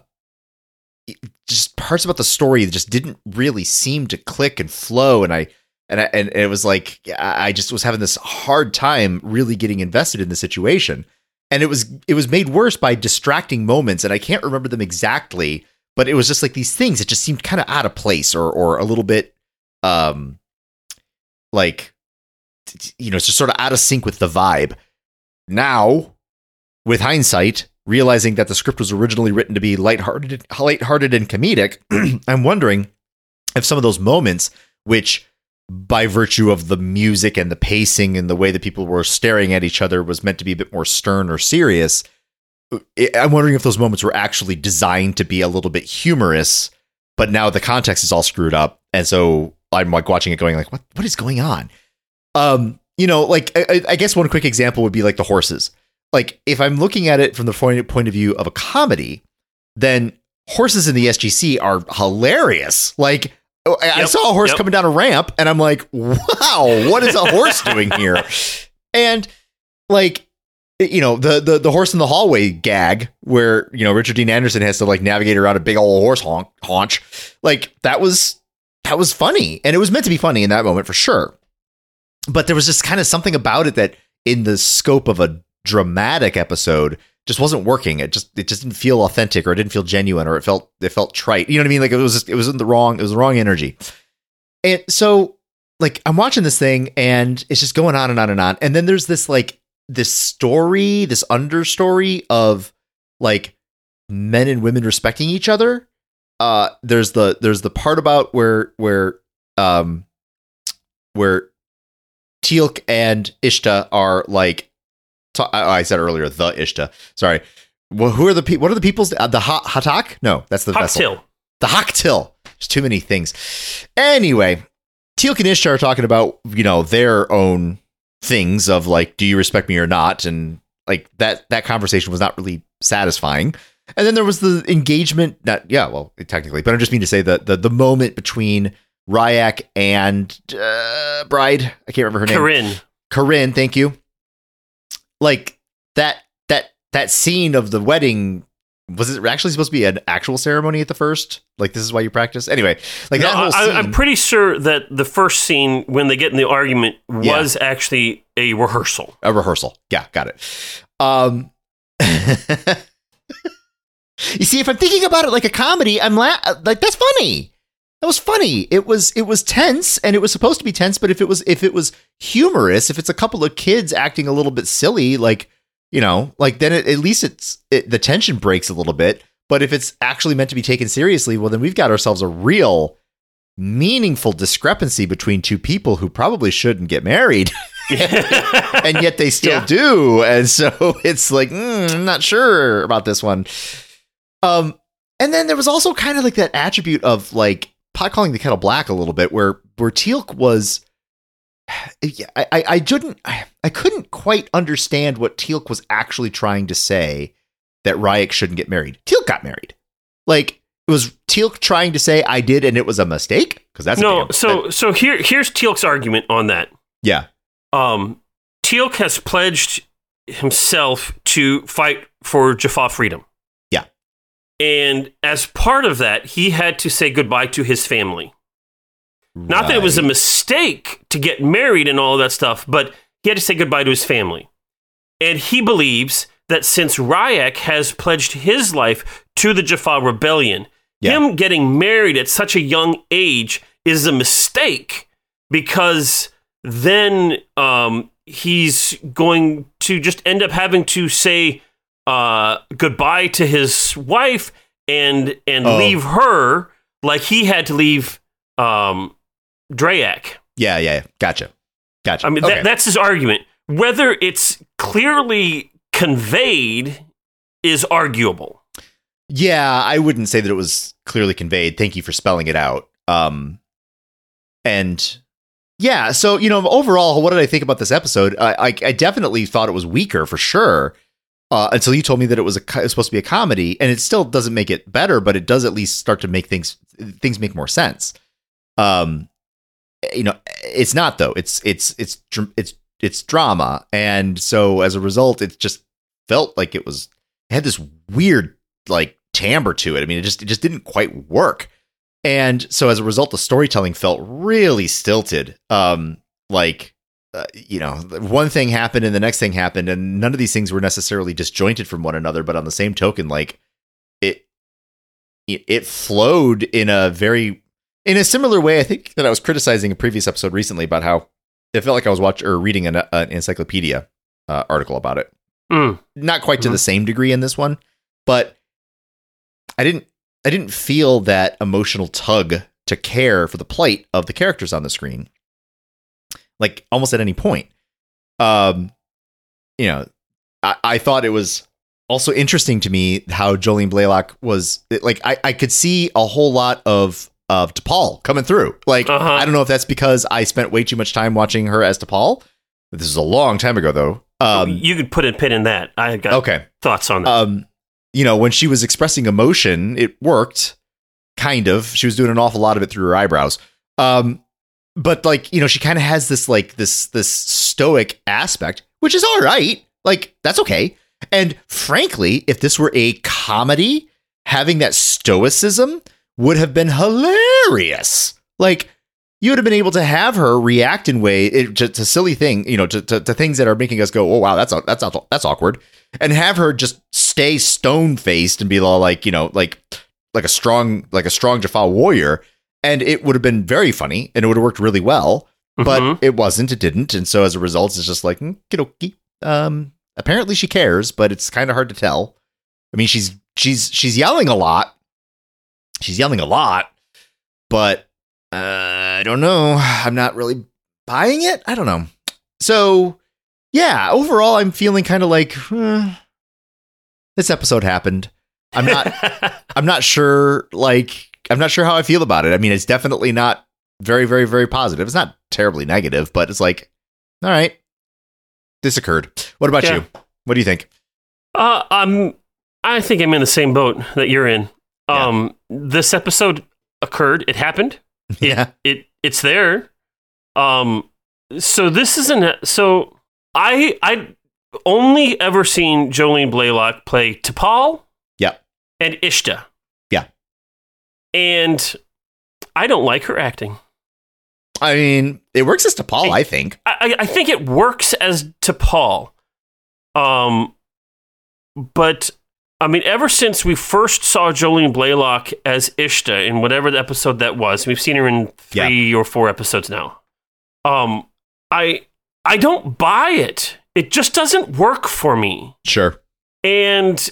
just parts about the story that just didn't really seem to click and flow, and I and I, and it was like I just was having this hard time really getting invested in the situation, and it was it was made worse by distracting moments, and I can't remember them exactly, but it was just like these things that just seemed kind of out of place or or a little bit um like you know it's just sort of out of sync with the vibe. Now with hindsight realizing that the script was originally written to be lighthearted lighthearted and comedic i'm wondering if some of those moments which by virtue of the music and the pacing and the way that people were staring at each other was meant to be a bit more stern or serious i'm wondering if those moments were actually designed to be a little bit humorous but now the context is all screwed up and so i'm like watching it going like what what is going on? Um you know like I, I guess one quick example would be like the horses like if i'm looking at it from the point, point of view of a comedy then horses in the sgc are hilarious. Like oh, I I Yep, saw a horse yep. coming down a ramp and i'm like wow what is a horse doing here? And like you know the, the the horse in the hallway gag where you know richard dean anderson has to like navigate around a big old horse honk, haunch like that was that was funny. And it was meant to be funny in that moment for sure. But there was just kind of something about it that in the scope of a dramatic episode just wasn't working. It just it just didn't feel authentic or it didn't feel genuine or it felt it felt trite. You know what i mean? Like it was just, it was in the wrong it was the wrong energy. And so like i'm watching this thing and it's just going on and on and on. And then there's this like this story this understory of like men and women respecting each other. Uh there's the there's the part about where where um where Teal'c and Ishta are like ta- I I said earlier the Ishta. Sorry. Well, who are the people? What are the people's uh, the ha- Ha'tak? No, that's the vessel. The Hak'tyl. There's too many things. Anyway, Teal'c and Ishta are talking about you know their own things of like, do you respect me or not? And like that that conversation was not really satisfying. And then there was the engagement. Not yeah, well, technically, but I just mean to say the the the moment between Rya'c and uh, Bride. I can't remember her name. Corinne. Corinne, thank you. Like that that that scene of the wedding was it actually supposed to be an actual ceremony at the first? Like this is why you practice? Anyway, like No, that whole I, scene. I'm pretty sure that the first scene when they get in the argument was actually a rehearsal. a rehearsal. Yeah, got it. Um You see, if I'm thinking about it like a comedy, I'm la- like that's funny. That was funny. It was it was tense and it was supposed to be tense, but if it was if it was humorous, if it's a couple of kids acting a little bit silly, like you know, like then it, at least it's it, the tension breaks a little bit. But if it's actually meant to be taken seriously, well, then we've got ourselves a real meaningful discrepancy between two people who probably shouldn't get married. and yet they still Yeah. do. And so it's like, mm, I'm not sure about this one. Um, and then there was also kind of like that attribute of like pot calling the kettle black a little bit, where where Teal'c was. I, I, I couldn't, I, couldn't quite understand what Teal'c was actually trying to say that Rya'c shouldn't get married. Teal'c got married. Like, was Teal'c trying to say I did and it was a mistake? Because that's no, so so here here's Teal'c's argument on that. yeah, Um, Teal'c has pledged himself to fight for Jaffa freedom. And as part of that, he had to say goodbye to his family. Not that it was a mistake to get married and all that stuff, but he had to say goodbye to his family. And he believes that since Rya'c has pledged his life to the Jaffa rebellion, Yeah. him getting married at such a young age is a mistake because then um, he's going to just end up having to say uh, goodbye to his wife and and Oh. leave her like he had to leave um, Drey'auc. Yeah, yeah, yeah. Gotcha. Gotcha. I mean, Okay. that, that's his argument. Whether it's clearly conveyed is arguable. yeah, I wouldn't say that it was clearly conveyed. Thank you for spelling it out. Um, and yeah, so you know, overall, what did I think about this episode? I, I, I definitely thought it was weaker for sure. Uh, until you told me that it was a it was supposed to be a comedy, and it still doesn't make it better, but it does at least start to make things things make more sense. Um, you know, it's not though. It's it's it's it's it's drama, and so as a result, it just felt like it was it had this weird like timbre to it. I mean, it just it just didn't quite work. And so as a result, the storytelling felt really stilted. Um, like uh, you know, one thing happened and the next thing happened, and none of these things were necessarily disjointed from one another. But on the same token, like it it, it flowed in a very in a similar way. I think that I was criticizing a previous episode recently about how it felt like I was watching or reading an, an encyclopedia uh, article about it Mm. not quite to Mhm. the same degree in this one, but I didn't I didn't feel that emotional tug to care for the plight of the characters on the screen. Like almost at any point. Um you know, I, I thought it was also interesting to me how Jolene Blalock was like I, I could see a whole lot of of T'Pol coming through. Like Uh-huh. I don't know if that's because I spent way too much time watching her as T'Pol. This is a long time ago though. Um you could put a pin in that. I got okay thoughts on that. um you know when she was expressing emotion it worked kind of she was doing an awful lot of it through her eyebrows um but like you know she kind of has this like this this stoic aspect which is all right. Like that's okay. And frankly if this were a comedy having that stoicism would have been hilarious. Like you would have been able to have her react in way it, to, to silly thing you know to, to, to things that are making us go oh wow that's that's that's awkward. And have her just stay stone faced and be all like you know like like a strong like a strong Jaffa warrior and it would have been very funny and it would have worked really well but Mhm. it wasn't it didn't and so as a result it's just like mm, um apparently she cares but it's kind of hard to tell. I mean she's she's she's yelling a lot. She's yelling a lot but uh, i don't know. I'm not really buying it? I don't know. So yeah overall i'm feeling kind of like huh, this episode happened. I'm not i'm not sure like i'm not sure how i feel about it i mean it's definitely not very very very positive it's not terribly negative but it's like all right this occurred what about Yeah. you what do you think Uh, I'm. I think I'm in the same boat that you're in. Yeah. Um, this episode occurred. It happened. It, yeah It it's there. Um, so this isn't. So I I only ever seen Jolene Blalock play T'Pol. Yeah. And Ishta. Yeah. And I don't like her acting. i mean it works as T'Pol i think I, I I think it works as T'Pol. Um, but I mean, ever since we first saw Jolene Blalock as Ishta in whatever the episode that was, we've seen her in three or four episodes now. Um, I I don't buy it. It just doesn't work for me. sure And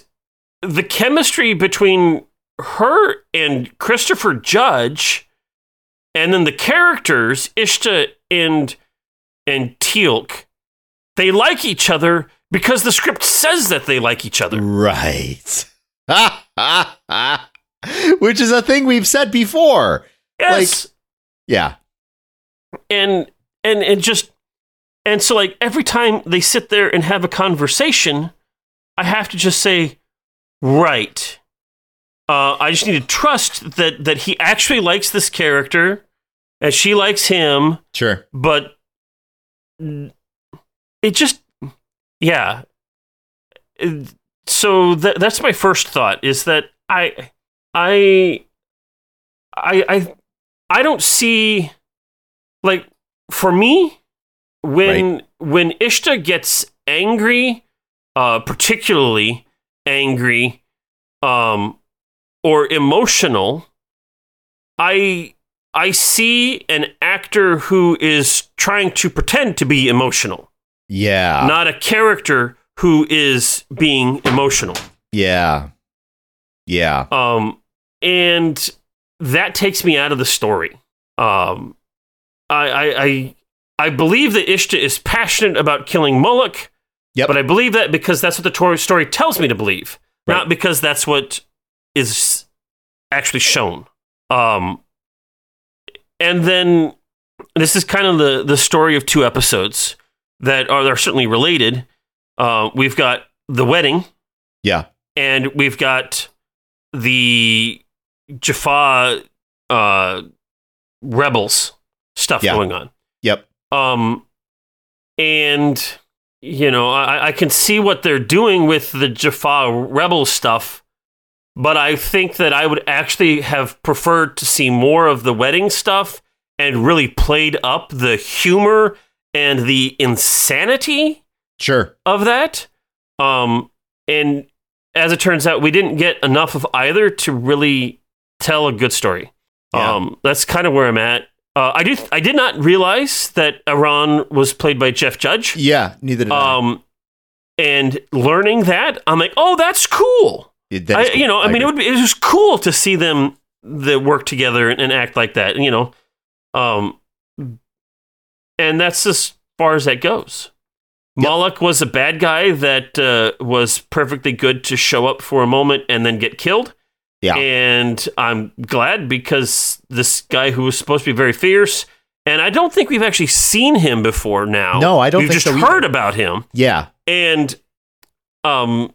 the chemistry between her and Christopher Judge, and then the characters Ishta and and Teal'c, they like each other because the script says that they like each other. Right. Which is a thing we've said before. Yes. Yeah. and and and just and so like every time they sit there and have a conversation, I have to just say, right. Uh, I just need to trust that that he actually likes this character, and she likes him, Sure. but it just yeah. So that that's my first thought is that i i i i i don't see like for me when when ishta gets angry uh particularly angry um or emotional i I see an actor who is trying to pretend to be emotional, Yeah. not a character who is being emotional. yeah. Yeah. Um, and that takes me out of the story. Um, I, I, I, I believe that Ishta is passionate about killing Moloch, Yep. but I believe that because that's what the story tells me to believe, Right. not because that's what is actually shown. Um, and then this is kind of the the story of two episodes that are, are certainly related. Uh, we've got the wedding, Yeah. and we've got the Jaffa uh, rebels stuff Yeah. going on. Yep. Um, and you know, I, I can see what they're doing with the Jaffa rebel stuff, but I think that I would actually have preferred to see more of the wedding stuff and really played up the humor and the insanity Sure. of that. Um, and as it turns out, we didn't get enough of either to really tell a good story. Yeah. Um, that's kind of where I'm at. Uh, I do. I did not realize that Iran was played by Jeff Judge. Yeah. Neither did I. Um, and learning that, I'm like, oh, that's cool. It- I, cool. you know, I, mean, agree. it would be. It was cool to see them that work together and, and act like that. You know, um, and that's as far as that goes. Yep. Moloch was a bad guy that uh, was perfectly good to show up for a moment and then get killed. Yeah. And I'm glad because this guy who was supposed to be very fierce, and I don't think we've actually seen him before now. No, I don't We've think just so heard about him. Yeah. And um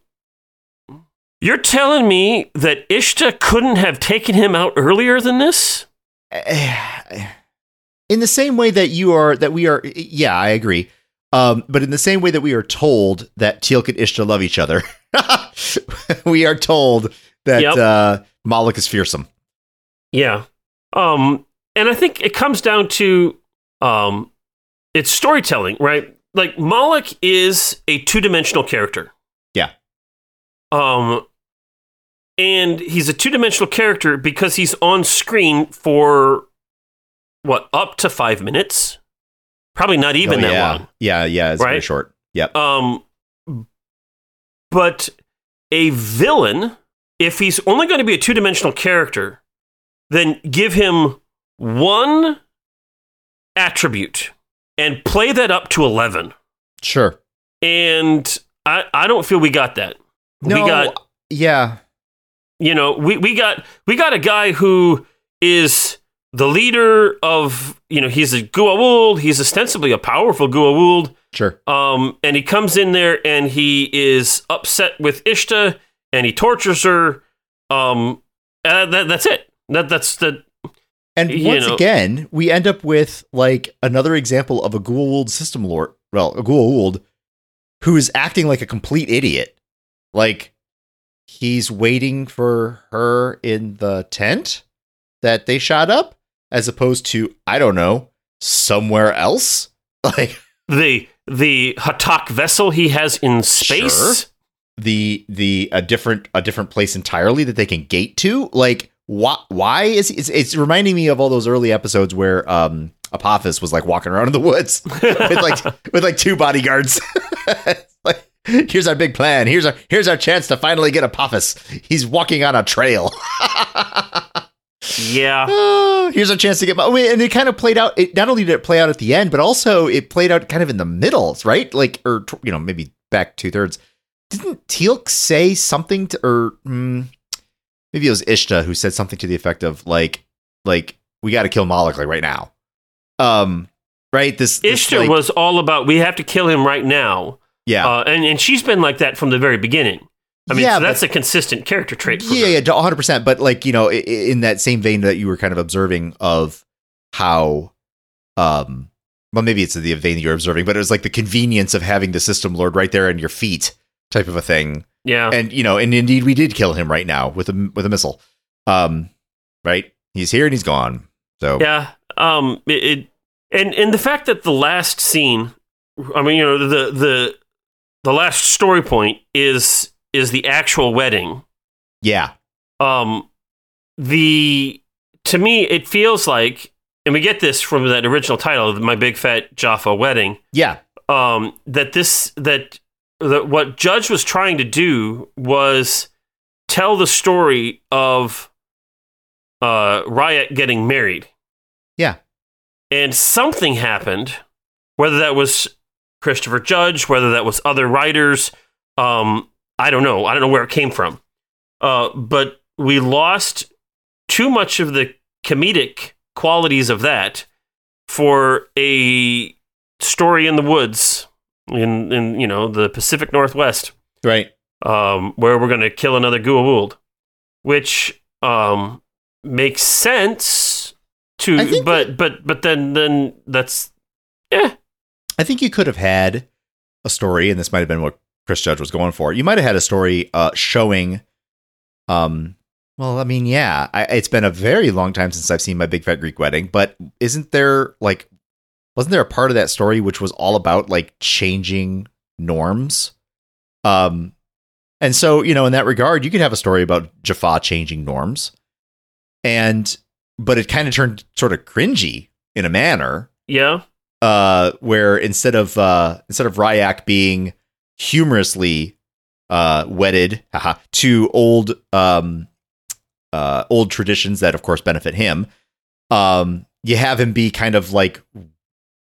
you're telling me that Ishta couldn't have taken him out earlier than this? in the same way that you are that we are yeah i agree um, but in the same way that we are told that teal'c and ishta love each other we are told that Yep. uh, moloch is fearsome Yeah. Um and I think it comes down to um it's storytelling, right? Like Moloch is a two-dimensional character. Yeah. Um and he's a two-dimensional character because he's on screen for what, up to 5 minutes? Probably not even Oh, that yeah. long. yeah yeah it's very Right? short yep Um, but a villain, if he's only going to be a two dimensional character, then give him one attribute and play that up to 11. sure And I, I don't feel we got that. no We got, yeah you know, we, we got we got a guy who is the leader of, you know, he's a Goa'uld. He's ostensibly a powerful Goa'uld. sure Um, and he comes in there and he is upset with Ishta and he tortures her. Um, and that, that's it. That that's the and once know- again we end up with like another example of a Goa'uld system lord well a Goa'uld who is acting like a complete idiot like he's waiting for her in the tent that they shot up as opposed to i don't know somewhere else like the the Ha'tak vessel he has in space. Sure. the the a different a different place entirely that they can gate to like why why is it's, it's reminding me of all those early episodes where um apophis was like walking around in the woods with like with like two bodyguards like here's our big plan here's our here's our chance to finally get apophis he's walking on a trail Yeah. Oh, here's a chance to get my. I mean, and it kind of played out. It not only did it play out at the end, but also it played out kind of in the middles, right? Like, or you know, maybe back two thirds. Didn't Teal'c say something to, or mm, maybe it was Ishta who said something to the effect of like, like we got to kill Moloch like right now. Um, right. This, this Ishta like- was all about we have to kill him right now. Yeah, Uh, and, and she's been like that from the very beginning. I mean, Yeah, so but- that's a consistent character trait for yeah, her. yeah, one hundred percent. But like you know, in that same vein that you were kind of observing of how, um, well, maybe it's the vein that you're observing, but it was like the convenience of having the system lord right there in your feet, type of a thing. Yeah. And you know, and indeed, we did kill him right now with a with a missile. Um, right? He's here and he's gone. So Yeah. Um. It, it and and the fact that the last scene, I mean, you know, the the the last story point is is the actual wedding. yeah, Um. The to me, it feels like, and we get this from that original title, my big fat Jaffa wedding. yeah, um, that this that that what Judge was trying to do was tell the story of uh, Rya'c getting married, yeah, and something happened. Whether that was Christopher Judge, whether that was other writers, um, I don't know. I don't know where it came from. Uh, but we lost too much of the comedic qualities of that for a story in the woods in in you know the Pacific Northwest, right. um, where we're going to kill another Goa'uld, which um, makes sense to, but but but then then that's yeah I think you could have had a story, and this might have been what Chris Judge was going for. You might have had a story uh, showing, um, well, I mean, yeah, I, it's been a very long time since I've seen my big fat Greek wedding, but isn't there like, wasn't there a part of that story which was all about like changing norms? Um, and so you know, in that regard, you could have a story about Jaffa changing norms, and but it kind of turned sort of cringy in a manner yeah uh, where instead of uh, instead of Rya'c being humorously uh, wedded haha, to old um, uh, old traditions that, of course, benefit him, um, you have him be kind of like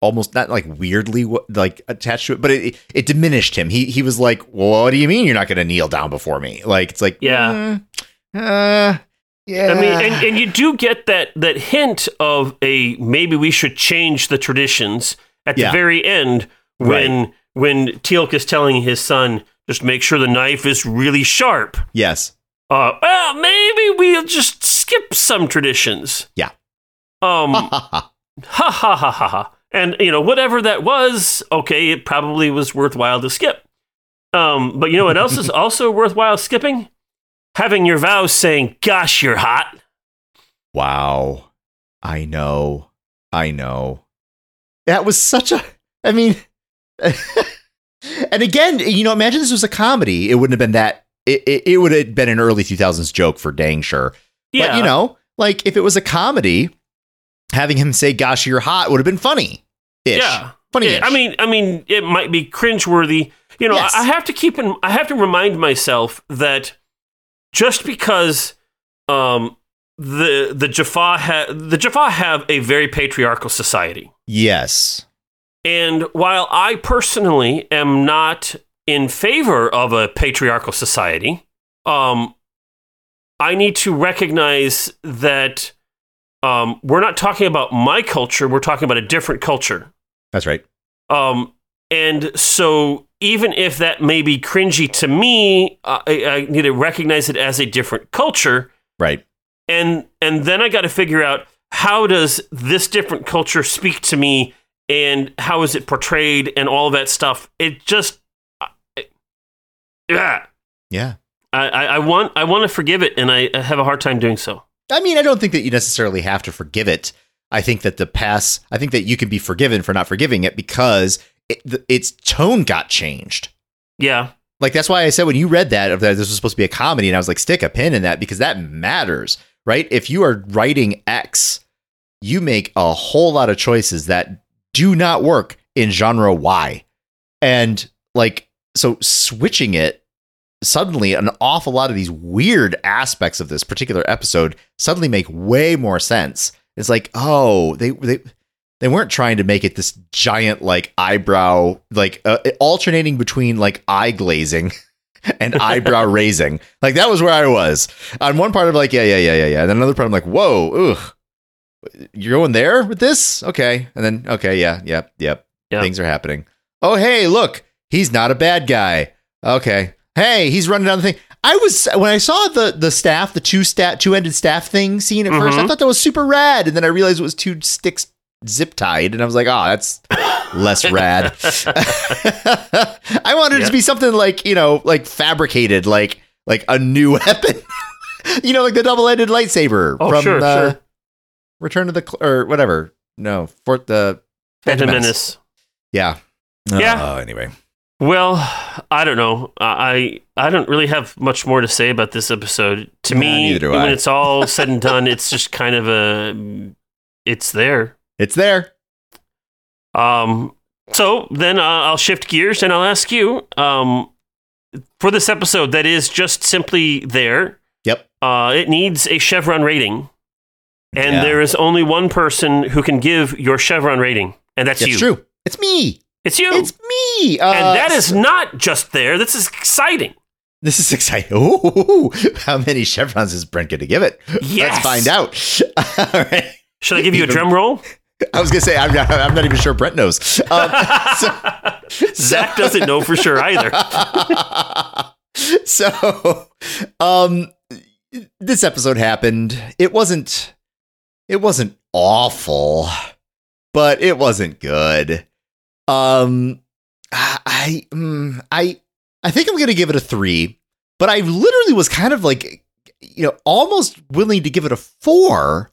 almost not like weirdly like attached to it, but it it diminished him. He he was like, well, "What do you mean you're not going to kneel down before me?" Like it's like, Yeah. mm, uh, yeah. I mean, and, and you do get that that hint of a maybe we should change the traditions at Yeah. the very end when when Teal'c is telling his son just make sure the knife is really sharp. yes, Uh, well, maybe we'll just skip some traditions. Yeah. Um. ha ha ha ha ha. And you know whatever that was, okay, it probably was worthwhile to skip. Um. But you know what else is also worthwhile skipping? Having your vows saying, "Gosh, you're hot." Wow. I know. I know. That was such a. I mean, and again, you know, imagine this was a comedy. It wouldn't have been that. It, it, it would have been an early 2000s joke for dang sure. Yeah. But, you know, like if it was a comedy, having him say, gosh, you're hot would have been funny. Ish. Yeah. Funny. I mean, I mean, it might be cringeworthy. You know, Yes. I, I have to keep in. I have to remind myself that just because um, the the Jaffa ha- the Jaffa have a very patriarchal society, yes. and while I personally am not in favor of a patriarchal society, um, I need to recognize that um, we're not talking about my culture. We're talking about a different culture. That's right. Um, and so even if that may be cringy to me, I, I need to recognize it as a different culture. Right. And and then I got to figure out how does this different culture speak to me, and how is it portrayed, and all that stuff. It just, I- yeah, Yeah. I, I, I want I want to forgive it, and I have a hard time doing so. I mean, I don't think that you necessarily have to forgive it. I think that the past, I think that you can be forgiven for not forgiving it because it, the, its tone got changed. Yeah, Like that's why I said when you read that of that this was supposed to be a comedy, and I was like, stick a pin in that because that matters, right? If you are writing X, you make a whole lot of choices that do not work in genre Y, and like so switching it suddenly an awful lot of these weird aspects of this particular episode suddenly make way more sense. It's like, oh, they they they weren't trying to make it this giant like eyebrow like uh, alternating between like eye glazing and eyebrow raising. Like that was where I was. On one part of like, yeah, yeah, yeah, yeah, yeah. And then another part I'm like, whoa, ugh. You're going there with this? Okay. And then okay, yeah, yep, yep. Yeah. Things are happening. Oh, hey, look, he's not a bad guy. Okay. Hey, he's running down the thing. I was when I saw the the staff, the two stat two ended staff thing scene at first, I Mhm. thought that was super rad, and then I realized it was two sticks zip tied, and I was like, oh, that's less rad. I wanted it to be something like you know, like fabricated, like like a new weapon. you know, like the double ended lightsaber Oh, from sure, uh, sure. Return of the Cl- or whatever. No, for the Phantom Menace. Menace. Yeah. Yeah. Oh, anyway. Well, I don't know. I I don't really have much more to say about this episode. To Nah, me, when it's all said and done, it's just kind of a it's there. It's there. Um, so then uh, I'll shift gears and I'll ask you um, for this episode that is just simply there. Yep. Uh, it needs a Chevron rating, and Yeah. there is only one person who can give your Chevron rating, and that's It's you. true. It's me. It's you. It's me. Uh, and that is not just there. This is exciting. This is exciting. Ooh, how many chevrons is Brent going to give it? Yes. Let's find out. All right. Should I give you a drum roll? I was going to say, I'm not, I'm not even sure Brett knows. Um, Zach doesn't know for sure either. so, um, this episode happened. It wasn't, it wasn't awful, but it wasn't good. Um, I, mm, I, I think I'm gonna give it a three, but I literally was kind of like, you know, almost willing to give it a four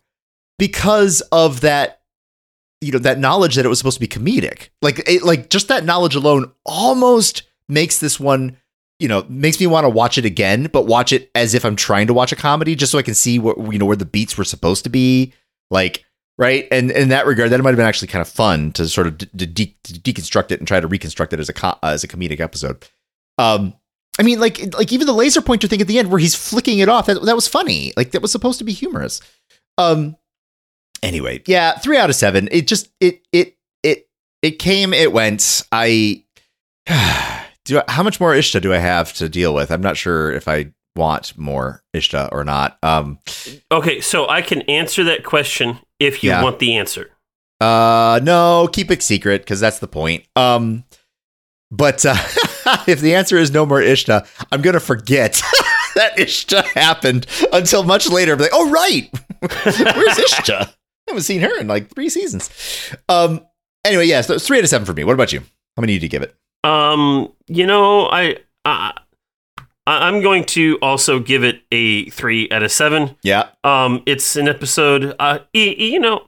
because of that you know that knowledge that it was supposed to be comedic like it, like just that knowledge alone almost makes this one you know makes me want to watch it again but watch it as if i'm trying to watch a comedy just so i can see what you know where the beats were supposed to be like right and in that regard that might have been actually kind of fun to sort of de- de- de- deconstruct it and try to reconstruct it as a co- as a comedic episode um I mean, like, like even the laser pointer thing at the end, where he's flicking it off, that, that was funny. Like, that was supposed to be humorous. Um, anyway, yeah, three out of seven. It just it it it it came, it went. I do. I, how much more Ishta do I have to deal with? I'm not sure if I want more Ishta or not. Um, Okay, so I can answer that question if you Yeah. want the answer. uh, no, keep it secret because that's the point. Um, but uh, if the answer is no more Ishta, I'm gonna forget that Ishta happened until much later. I'm like, oh right, where's Ishta? I haven't seen her in like three seasons. Um. Anyway, yes, yeah, so it's three out of seven for me. What about you? How many did you give it? Um, you know, I, I I'm going to also give it a three out of seven. Yeah. Um, it's an episode. Uh, you know,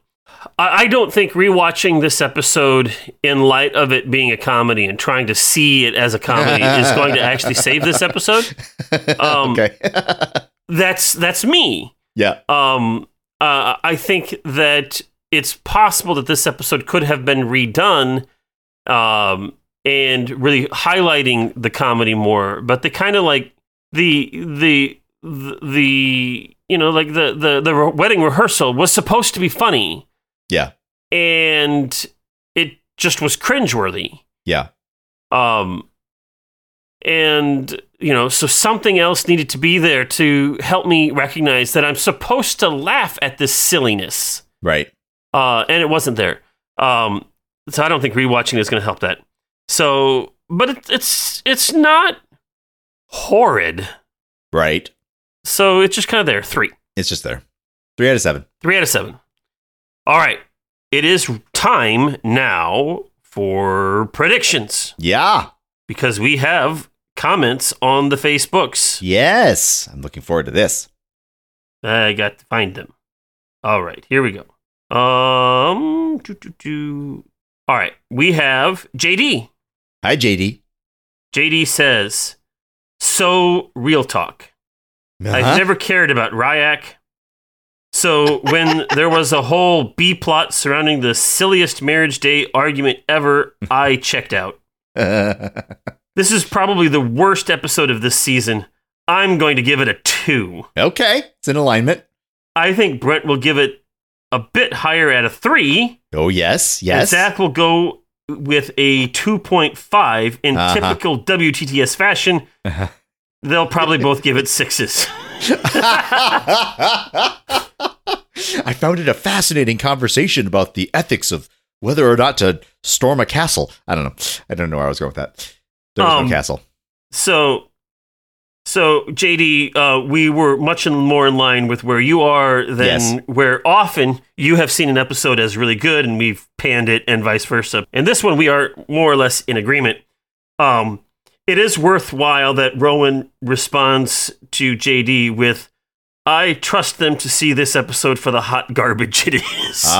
I, I don't think rewatching this episode in light of it being a comedy and trying to see it as a comedy is going to actually save this episode. Um, okay. That's that's me. yeah. Um, uh, I think that it's possible that this episode could have been redone, um, and really highlighting the comedy more. But the kind of like the the the, you know like the, the the wedding rehearsal was supposed to be funny, Yeah. and it just was cringeworthy. Yeah. Um, and you know, so something else needed to be there to help me recognize that I'm supposed to laugh at this silliness. Right. Uh, and it wasn't there. Um, so I don't think rewatching is going to help that. So, but it, it's it's not horrid. Right. So it's just kind of there. Three, It's just there. Three out of seven. three out of seven. All right, it is time now for predictions Yeah. Because we have comments on the Facebooks. Yes. I'm looking forward to this. I got to find them. All right, here we go. Um, doo, doo, doo. all right, we have JD. Hi, JD. JD says, "So real talk. Uh-huh. I've never cared about Rya'c. So when there was a whole B plot surrounding the silliest marriage day argument ever, I checked out. This is probably the worst episode of this season. I'm going to give it a two. Okay, it's in alignment. I think Brent will give it a bit higher at a three. Oh yes, And yes. Zach will go with a 2.5 in Uh-huh. typical WTTS fashion. Uh-huh. They'll probably both give it sixes. I found it a fascinating conversation about the ethics of whether or not to storm a castle. I don't know. I don't know where I was going with that. There was Um, no castle. So, so JD, uh, we were much in, more in line with where you are than Yes. where often you have seen an episode as really good and we've panned it, and vice versa. And this one, we are more or less in agreement. Um, it is worthwhile that Rowan responds to JD with, "I trust them to see this episode for the hot garbage it is."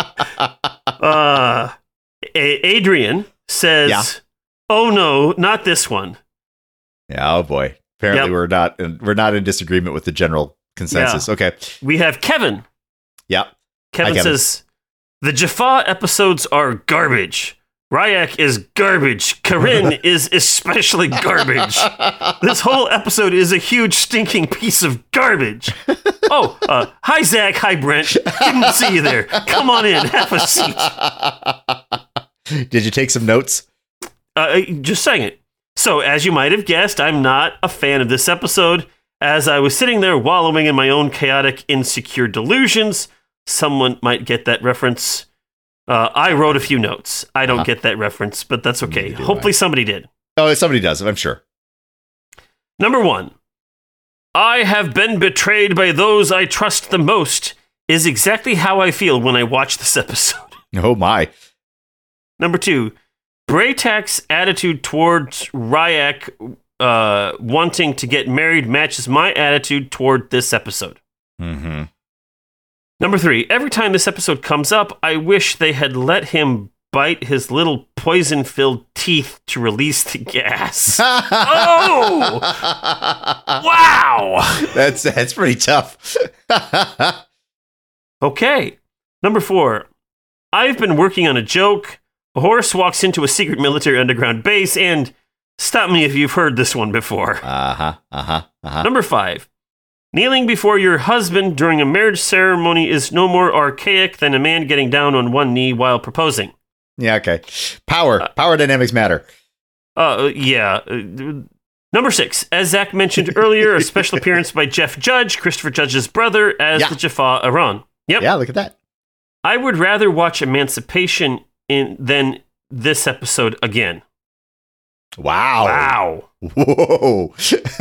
Uh, Adrian says, Yeah. "Oh no, not this one." yeah, oh boy. Apparently Yep. we're not in, we're not in disagreement with the general consensus. Okay. We have Kevin. Yeah. Kevin, Kevin. says, "The Jaffa episodes are garbage. Rya'c is garbage. Corinne is especially garbage. This whole episode is a huge stinking piece of garbage." Oh, uh, hi Zach, hi Brent. Didn't see you there. Come on in, have a seat. Did you take some notes? Uh, just saying it. So, as you might have guessed, I'm not a fan of this episode. As I was sitting there wallowing in my own chaotic, insecure delusions, someone might get that reference. Uh, I wrote a few notes. I don't Uh-huh. get that reference, but that's okay. Do Hopefully, somebody did. Oh, somebody does, I'm sure. Number one, I have been betrayed by those I trust the most, is exactly how I feel when I watch this episode. Oh my. Number two, Bra'tac's attitude towards Rya'c uh, wanting to get married matches my attitude toward this episode. Mm-hmm. Number three, every time this episode comes up, I wish they had let him bite his little poison filled teeth to release the gas. oh! Wow! That's that's pretty tough. Okay. Number four, I've been working on a joke. A horse walks into a secret military underground base, and stop me if you've heard this one before. uh-huh. Uh-huh. Uh-huh. Number five, kneeling before your husband during a marriage ceremony is no more archaic than a man getting down on one knee while proposing. Yeah, okay. Power. Power dynamics matter. Uh, yeah. Uh, Number six, as Zach mentioned earlier, a special appearance by Jeff Judge, Christopher Judge's brother, as Yeah. the Jaffa Iran. Yep. Yeah, look at that. I would rather watch Emancipation in than this episode again. Wow. Wow. Whoa.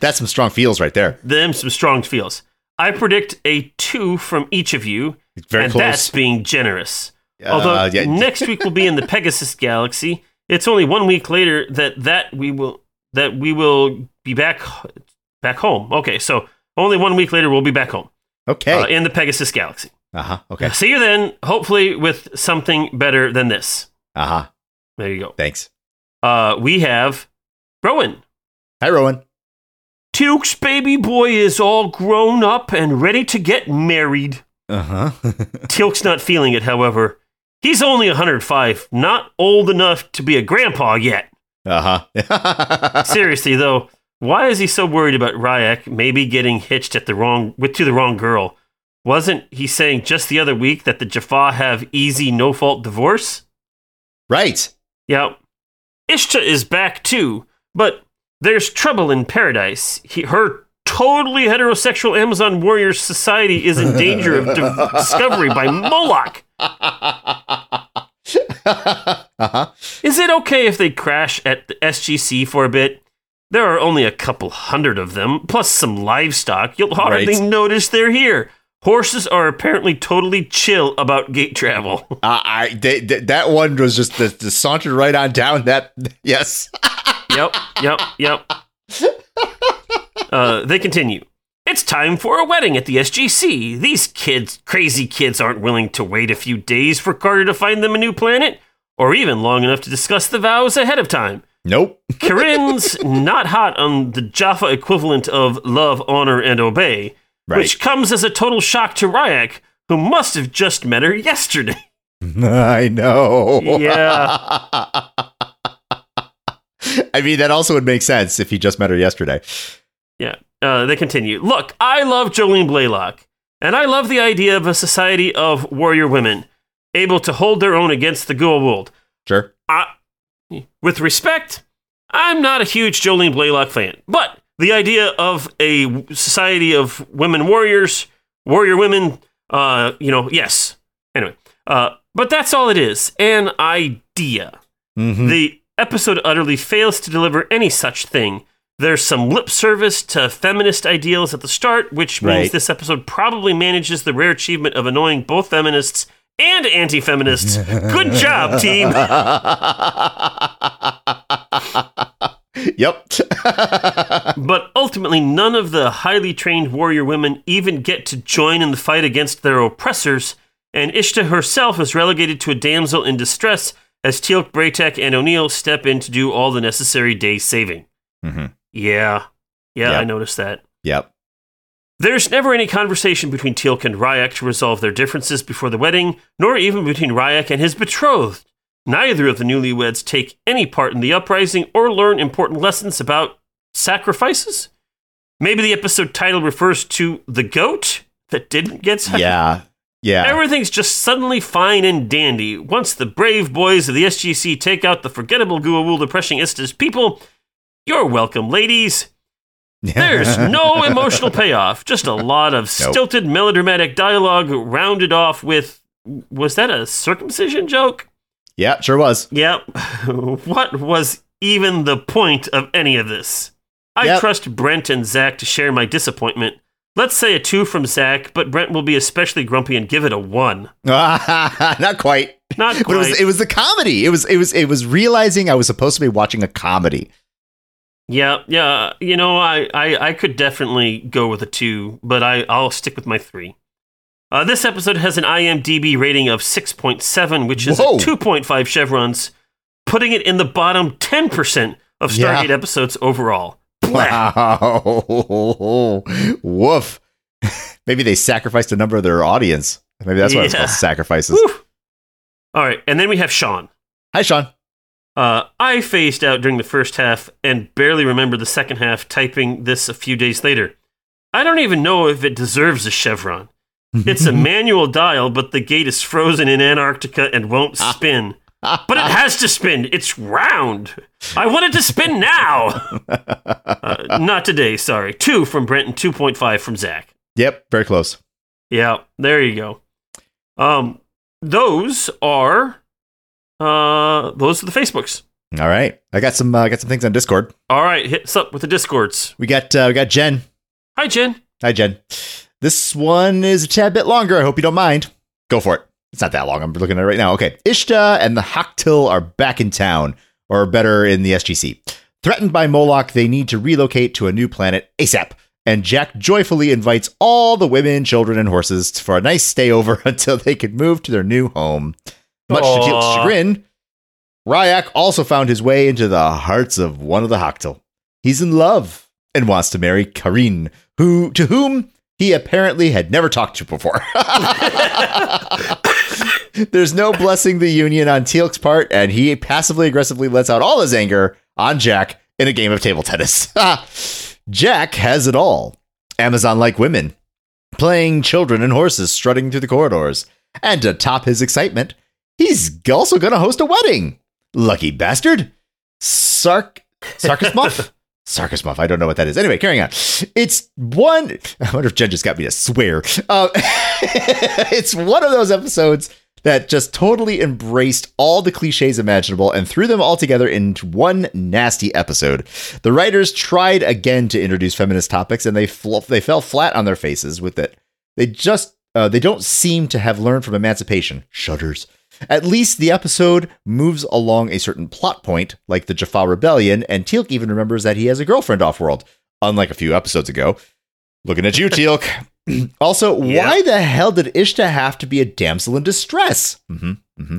That's some strong feels right there. Them some strong feels. I predict a two from each of you, Very and close. that's being generous. Uh, Although yeah. next week will be in the Pegasus Galaxy, it's only one week later that that we will that we will be back back home. Okay, so only one week later we'll be back home Okay. uh, in the Pegasus Galaxy. uh-huh. Okay. See you then, hopefully with something better than this. Uh-huh. There you go. Thanks. Uh, we have Rowan. Hi, Rowan. Teal'c's baby boy is all grown up and ready to get married. Uh-huh. Teal'c's not feeling it, however. He's only 105, not old enough to be a grandpa yet. uh-huh. Seriously though, why is he so worried about Rya'c maybe getting hitched at the wrong with to the wrong girl? Wasn't he saying just the other week that the Jaffa have easy no fault divorce? right. Yeah. Ishta is back too, but there's trouble in paradise. He, her totally heterosexual Amazon warrior society is in danger of di- discovery by Moloch. uh-huh. Is it okay if they crash at the SGC for a bit? There are only a couple hundred of them, plus some livestock. You'll hardly Right. notice they're here. Horses are apparently totally chill about gate travel. Uh, I they, they- that one was just the, the sauntered right on down. That yes. yep, yep, yep. Uh, they continue. It's time for a wedding at the SGC. These kids, crazy kids, aren't willing to wait a few days for Carter to find them a new planet, or even long enough to discuss the vows ahead of time. Nope. Corinne's not hot on the Jaffa equivalent of love, honor, and obey, Right. which comes as a total shock to Rya'c, who must have just met her yesterday. I know. Yeah. I mean, that also would make sense if he just met her yesterday. Yeah. Uh, they continue. Look, I love Jolene Blalock, and I love the idea of a society of warrior women able to hold their own against the Goa'uld. Sure. I, with respect, I'm not a huge Jolene Blalock fan, but the idea of a society of women warriors, warrior women, uh, you know, yes. Anyway, uh, but that's all it is an idea. Mhm. The episode utterly fails to deliver any such thing. There's some lip service to feminist ideals at the start, which means Right. this episode probably manages the rare achievement of annoying both feminists and anti feminists. Good job, team. yep. But ultimately, none of the highly trained warrior women even get to join in the fight against their oppressors, and Ishta herself is relegated to a damsel in distress as Teal'c, Bra'tac, and O'Neill step in to do all the necessary day saving. Mhm. Yeah. Yeah, Yep. I noticed that. Yep. There's never any conversation between Teal'c and Rya'c to resolve their differences before the wedding, nor even between Rya'c and his betrothed. Neither of the newlyweds take any part in the uprising or learn important lessons about sacrifices. Maybe the episode title refers to the goat that didn't get sacrificed. Yeah. Yeah. Everything's just suddenly fine and dandy. Once the brave boys of the SGC take out the forgettable Goa'uld depressing Ishta's people, you're welcome, ladies. There's no emotional payoff, just a lot of Nope. stilted melodramatic dialogue rounded off with was that a circumcision joke? Yeah, sure was. Yep. what was even the point of any of this? I Yep. trust Brent and Zach to share my disappointment. Let's say a two from Zach, but Brent will be especially grumpy and give it a one. Not quite. Not But it quite. was it was the comedy. It was it was it was realizing I was supposed to be watching a comedy. Yeah, yeah. You know, I, I, I could definitely go with a two, but I, I'll stick with my three. Uh, this episode has an IMDb rating of 6.7, which is 2.5 chevrons, putting it in the bottom 10% of Stargate Yeah. episodes overall. Wow. Woof. Maybe they sacrificed a number of their audience. Maybe that's why it's called sacrifices. All right, and then we have Sean. Hi, Sean. Uh, I phased out during the first half and barely remember the second half, typing this a few days later. I don't even know if it deserves a chevron. It's a manual dial, but the gate is frozen in Antarctica and won't spin. But it has to spin. It's round. I want it to spin now. Uh, not today, sorry. Two from Brent and 2.5 from Zach. Yep, very close. Yeah, there you go. Um, those are uh, those are the Facebooks. All right, I got some. uh, got some things on Discord. All right, hit us up with the Discords. We got uh, we got Jen. Hi, Jen. Hi, Jen. This one is a tad bit longer. I hope you don't mind. Go for it. It's not that long. I'm looking at it right now. Okay. Ishta and the Hak'tyl are back in town, or better, in the SGC. Threatened by Moloch, they need to relocate to a new planet ASAP. And Jack joyfully invites all the women, children, and horses for a nice stayover until they can move to their new home. Much to Teal'c's Aw. chagrin, Rya'c also found his way into the hearts of one of the Hak'tyl. He's in love and wants to marry Kar'yn, who to whom he apparently had never talked to before. There's no blessing the union on Teal'c's part, and he passively aggressively lets out all his anger on Jack in a game of table tennis. Jack has it all. Amazon like women, playing children and horses strutting through the corridors. And to top his excitement, he's also going to host a wedding. Lucky bastard. Sark Muff? Sarkis Muff. I don't know what that is. Anyway, carrying on. It's one. I wonder if Jen just got me to swear. Uh, it's one of those episodes that just totally embraced all the cliches imaginable and threw them all together into one nasty episode. The writers tried again to introduce feminist topics, and they fl- they fell flat on their faces with it. They just uh, they don't seem to have learned from Emancipation. Shudders. At least the episode moves along a certain plot point, like the Jaffa Rebellion, and Teal'c even remembers that he has a girlfriend off-world, unlike a few episodes ago. Looking at you, Teal'c. also, Yeah. why the hell did Ishta have to be a damsel in distress? hmm hmm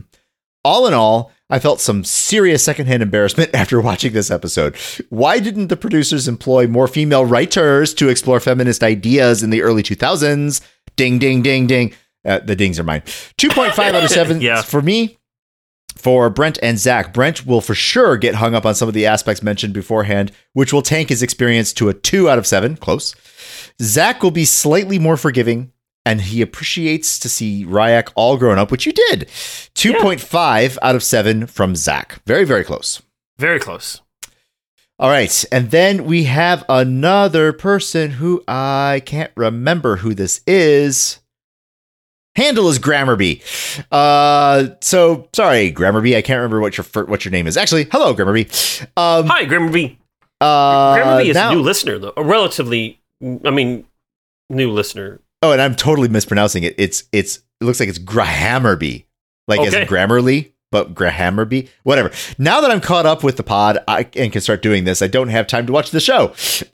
All in all, I felt some serious secondhand embarrassment after watching this episode. Why didn't the producers employ more female writers to explore feminist ideas in the early 2000s? Ding, ding, ding, ding. Uh, the dings are mine. 2.5 out of 7 Yeah. for me. For Brent and Zach, Brent will for sure get hung up on some of the aspects mentioned beforehand, which will tank his experience to a 2 out of 7. Close. Zach will be slightly more forgiving, and he appreciates to see Rya'c all grown up, which you did. 2.5 out of 7 from Zach. Very, very close. Very close. All right. And then we have another person who I can't remember who this is. Handle is Grammarby. Uh, so sorry, Grammarby. I can't remember what your what your name is. Actually, hello, Grammarby. Um, Hi, Grimmerby. uh, Grimmerby is now- a new listener, though. A relatively, I mean, new listener. Oh, and I'm totally mispronouncing it. It's it's it looks like it's Grahammerby, like as Okay. in Grammarly, but Grahammerby. Whatever. Now that I'm caught up with the pod I, and can start doing this, I don't have time to watch the show.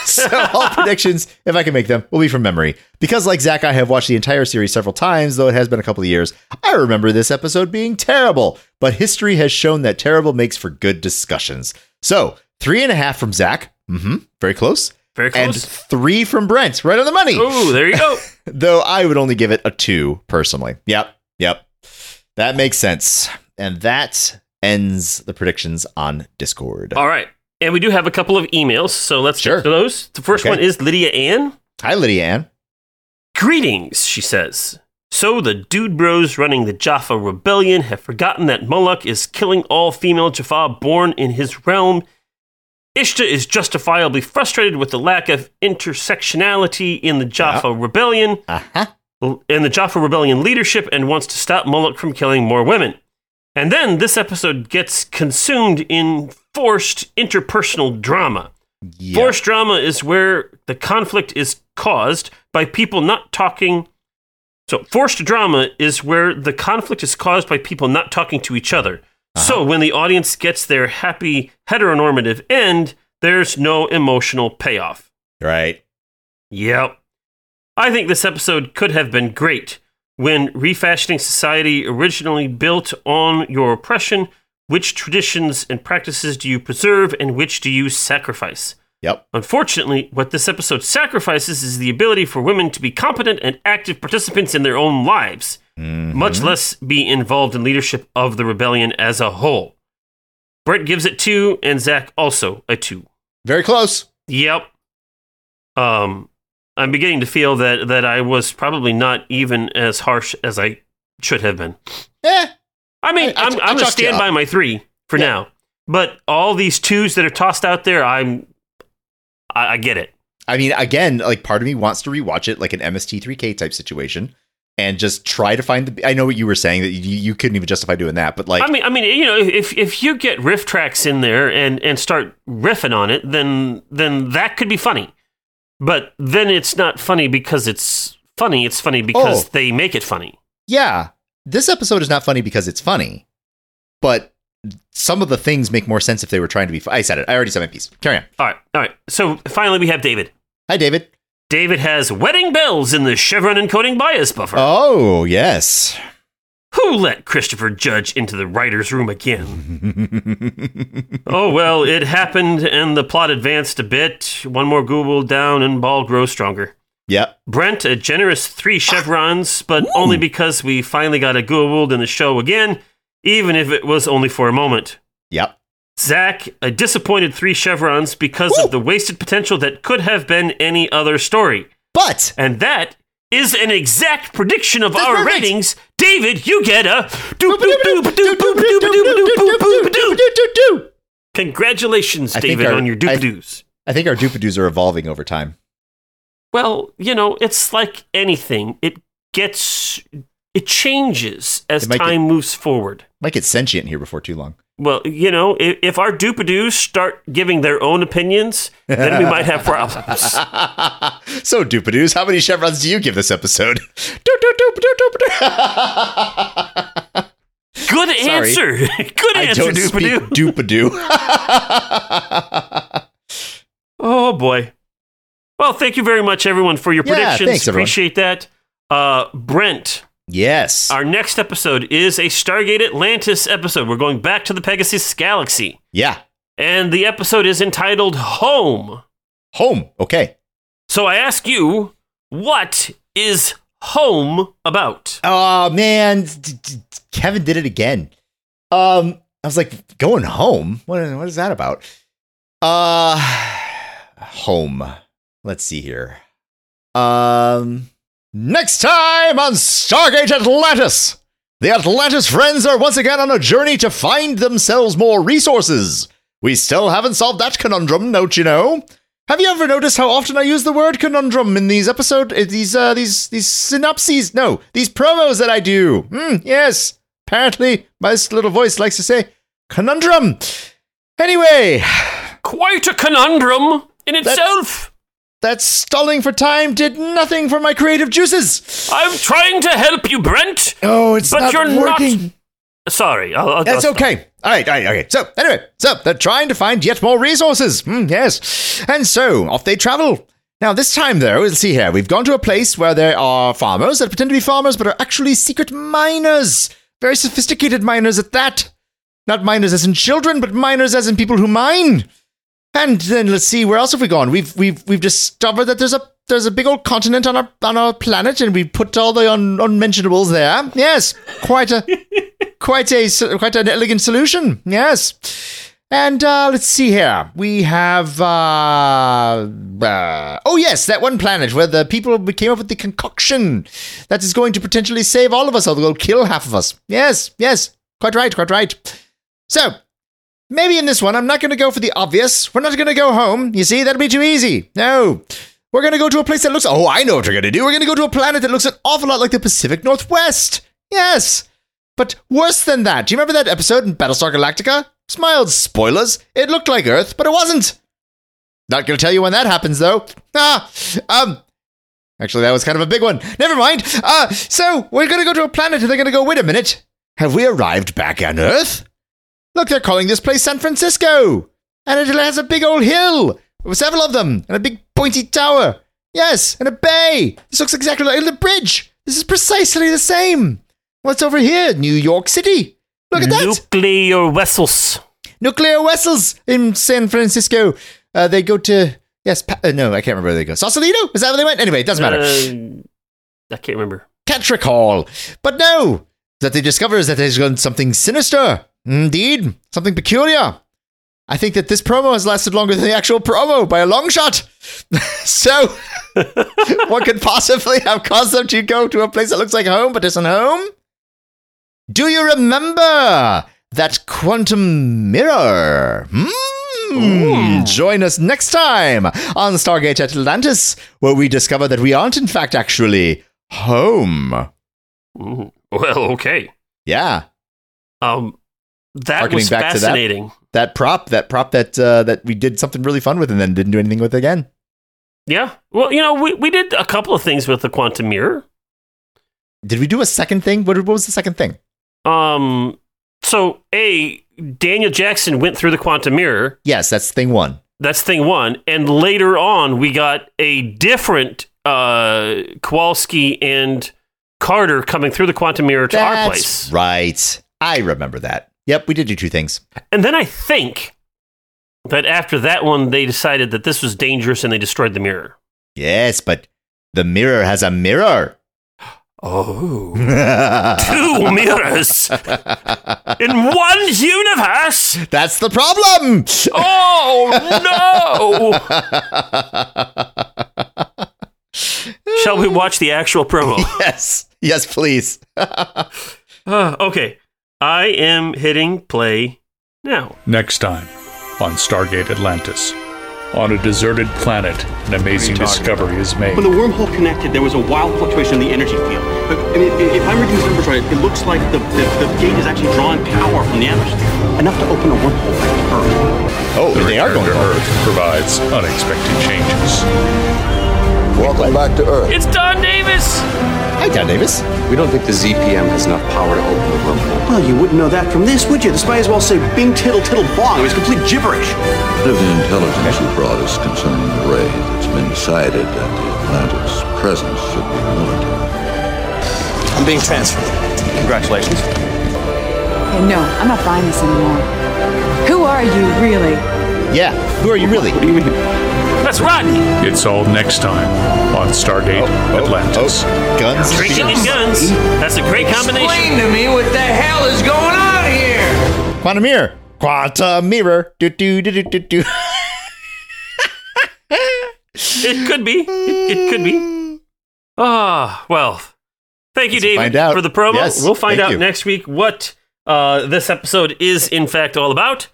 so all predictions, if I can make them, will be from memory. Because like Zach, I have watched the entire series several times, though it has been a couple of years. I remember this episode being terrible, but history has shown that terrible makes for good discussions. So three and a half from Zach. Mm-hmm. Very close. Very close. And three from Brent, right on the money Oh, there you go. though I would only give it a two personally. Yep, yep. That makes sense. And that ends the predictions on Discord. All right. And we do have a couple of emails, so let's Sure. get to those. The first Okay. one is Lydia Ann. Hi, Lydia Ann. Greetings, she says. So the dude bros running the Jaffa rebellion have forgotten that Moloch is killing all female Jaffa born in his realm. Ishta is justifiably frustrated with the lack of intersectionality in the Jaffa rebellion Uh huh. and the Jaffa rebellion leadership and wants to stop Moloch from killing more women. And then this episode gets consumed in forced interpersonal drama. Yeah. Forced drama is where the conflict is caused by people not talking. So, forced drama is where the conflict is caused by people not talking to each other. Uh-huh. So, when the audience gets their happy heteronormative end, there's no emotional payoff. Right. Yep. I think this episode could have been great. When refashioning society originally built on your oppression, which traditions and practices do you preserve and which do you sacrifice? Yep. Unfortunately, what this episode sacrifices is the ability for women to be competent and active participants in their own lives, Mhm. much less be involved in leadership of the rebellion as a whole. Brent gives it two, and Zach also a two. Very close. Yep. Um, I'm beginning to feel that that I was probably not even as harsh as I should have been. Eh. I mean, I- am going to stand by my three for Yeah. now. But all these twos that are tossed out there, I'm, I, I get it. I mean, again, like part of me wants to rewatch it like an MST3K type situation and just try to find the. I know what you were saying that you, you couldn't even justify doing that, but like, I mean, I mean, you know, if if you get RiffTrax in there and and start riffing on it, then then that could be funny. But then it's not funny because it's funny. It's funny because Oh. they make it funny. yeah, this episode is not funny because it's funny, but some of the things make more sense if they were trying to be. fu- I said it. I already said my piece. Carry on. All right, all right. So finally, we have David. Hi, David. David has wedding bells in the Chevron encoding bias buffer. Oh yes. Who let Christopher Judge into the writer's room again? oh, well, it happened and the plot advanced a bit. One more Goa'uld down and Ba'al grows stronger. yep. Brent, a generous three chevrons, but only because we finally got a Goa'uld in the show again, even if it was only for a moment. Yep. Zach, a disappointed three chevrons because of the wasted potential that could have been any other story. But And that is an exact prediction of That's our perfect. ratings. David, you get a Congratulations, David, our, on your doopadoos. I, I think our doopadoos are evolving over time. Well, you know, it's like anything. It gets it changes as it time get, moves forward. Might get sentient here before too long. Well, you know, if, if our doopadoos start giving their own opinions, then we might have problems. so doopadoos, how many chevrons do you give this episode? Doop, doop, doop, doop, doop, doop. Good answer. Good answer, doopadoo. doopadoo. Oh boy. Well, thank you very much, everyone, for your Yeah, predictions. thanks. Appreciate that. Uh, Brent, yes. our next episode is a Stargate Atlantis episode. We're going back to the Pegasus Galaxy, yeah. and the episode is entitled "Home." Home. Okay. So I ask you, what is home about? Oh man, Kevin did it again. Um, I was like, going home. What? What is that about? Uh, home. Let's see here. Um, next time on Stargate Atlantis, the Atlantis friends are once again on a journey to find themselves more resources. We still haven't solved that conundrum, don't you know? Have you ever noticed how often I use the word conundrum in these episode, uh, these uh, these these synopses? No, these promos that I do. Hmm, yes, apparently my little voice likes to say conundrum. Anyway, Quite a conundrum in itself. that stalling for time did nothing for my creative juices. I'm trying to help you, Brent. Oh, it's But not you're not- working. Sorry, I'll, I'll, That's I'll- okay. All right, all right, okay. So, anyway, so they're trying to find yet more resources. Hmm, yes. And so, off they travel. Now, this time, though, let's see here. We've gone to a place where there are farmers that pretend to be farmers, but are actually secret miners. Very sophisticated miners at that. Not miners as in children, but miners as in people who mine. And then let's see, where else have we gone? We've we've we've discovered that there's a there's a big old continent on our on our planet, and we put all the un, unmentionables there. Yes, quite a quite a quite an elegant solution. Yes. And uh, let's see here. We have uh, uh, oh yes, that one planet where the people came up with the concoction that is going to potentially save all of us, or will kill half of us. Yes, yes, quite right, quite right. So maybe in this one, I'm not going to go for the obvious. We're not going to go home. You see, that'd be too easy. No. We're going to go to a place that looks. Oh, I know what we're going to do. We're going to go to a planet that looks an awful lot like the Pacific Northwest. Yes. But worse than that, do you remember that episode in Battlestar Galactica? Smiled spoilers. It looked like Earth, but it wasn't. Not going to tell you when that happens, though. Ah, um, actually, that was kind of a big one. Never mind. Uh, so we're going to go to a planet, and they're going to go. Wait a minute. Have we arrived back on Earth? Look, they're calling this place San Francisco, and it has a big old hill with several of them, and a big pointy tower. Yes, and a bay. This looks exactly like the bridge. This is precisely the same. What's over here? New York City. Look at that. Nuclear vessels. Nuclear vessels in San Francisco. Uh, they go to yes, pa- uh, no, I can't remember where they go. Sausalito? Is that where they went? Anyway, it doesn't matter. Uh, I can't remember. Can't recall. But no, that they discover is that there's gone something sinister. Indeed, something peculiar. I think that this promo has lasted longer than the actual promo by a long shot. so, what could possibly have caused them to go to a place that looks like home but isn't home? Do you remember that quantum mirror? Hmm. Join us next time on Stargate Atlantis, where we discover that we aren't, in fact, actually home. Mhm. Well, okay. Yeah, Um, that Harkening was to that. fascinating. that prop, that prop that uh, that we did something really fun with, and then didn't do anything with again. Yeah. Well, you know, we, we did a couple of things with the quantum mirror. Did we do a second thing? What, what was the second thing? Um, so a Daniel Jackson went through the quantum mirror. Yes, that's thing one. That's thing one, and later on we got a different uh, Kawalsky and Carter coming through the quantum mirror to our place. right. I remember that. Yep, we did do two things. And then I think that after that one, they decided that this was dangerous and they destroyed the mirror. Yes, but the mirror has a mirror. Oh. Two mirrors in one universe. That's the problem. Oh no! Shall we watch the actual promo? yes, yes, please. Uh, okay, I am hitting play now. Next time on Stargate Atlantis. On a deserted planet, an amazing discovery is made. When the wormhole connected, there was a wild fluctuation in the energy field. But, I mean, if I'm reading these numbers right, it looks like the, the, the gate is actually drawing power from the atmosphere, enough to open a wormhole back to Earth. Oh, The they are return going to home. Earth provides unexpected changes. Welcome back to Earth. It's Don Davis. Hi, Don Davis. We don't think the ZPM has enough power to open the wormhole. Well, you wouldn't know that from this, would you? This might as well say bing tittle tittle bong. It was complete gibberish. Of the intelligence you brought us concerning the raid, it's been decided that the Atlantis presence should be military. I'm being transferred. Congratulations. Hey, no, I'm not buying this anymore. Who are you, really? Yeah, who are you really? What do you mean? That's Rodney. It's all next time on Stargate Atlantis. Oh, guns. Drinking and guns. That's a great combination. Explain to me what the hell is going on here. Quantum mirror. Quantum mirror. Do do do do do do. It could be. It, it could be. Ah, well. Thank you, Let's David, out. for the promo. Yes, we'll find out you. next week what uh, this episode is, in fact, all about.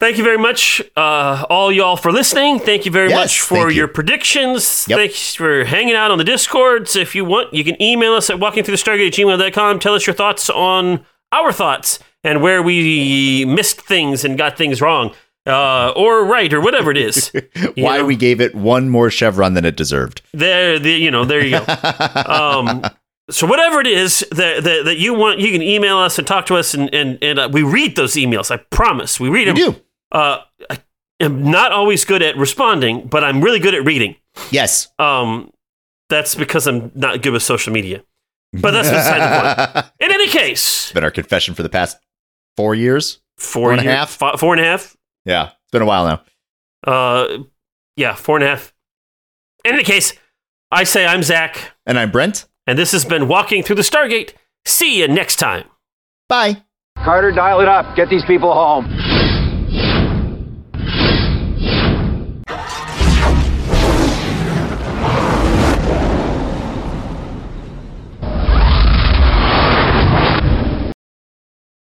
Thank you very much, uh, all y'all, for listening. Thank you very Yes, much for you. your predictions. Yep. Thanks for hanging out on the Discords. If you want, you can email us at walkingthroughthestargate gmail.com. Tell us your thoughts on our thoughts and where we missed things and got things wrong. Uh, or right, or whatever it is. Why know? we gave it one more chevron than it deserved. there the, you know there you go um so whatever it is that, that that you want you can email us and talk to us and and, and uh, we read those emails i promise we read them. We do. Uh i am not always good at responding but i'm really good at reading Yes. um that's because i'm not good with social media but that's beside the point in any case been our confession for the past four years. four, and a year- half? fi- four and a half Yeah, it's been a while now. uh yeah four and a half in any case i say i'm zach And I'm Brent. and this has been walking through the stargate see you next time Bye. Carter, dial it up. Get these people home.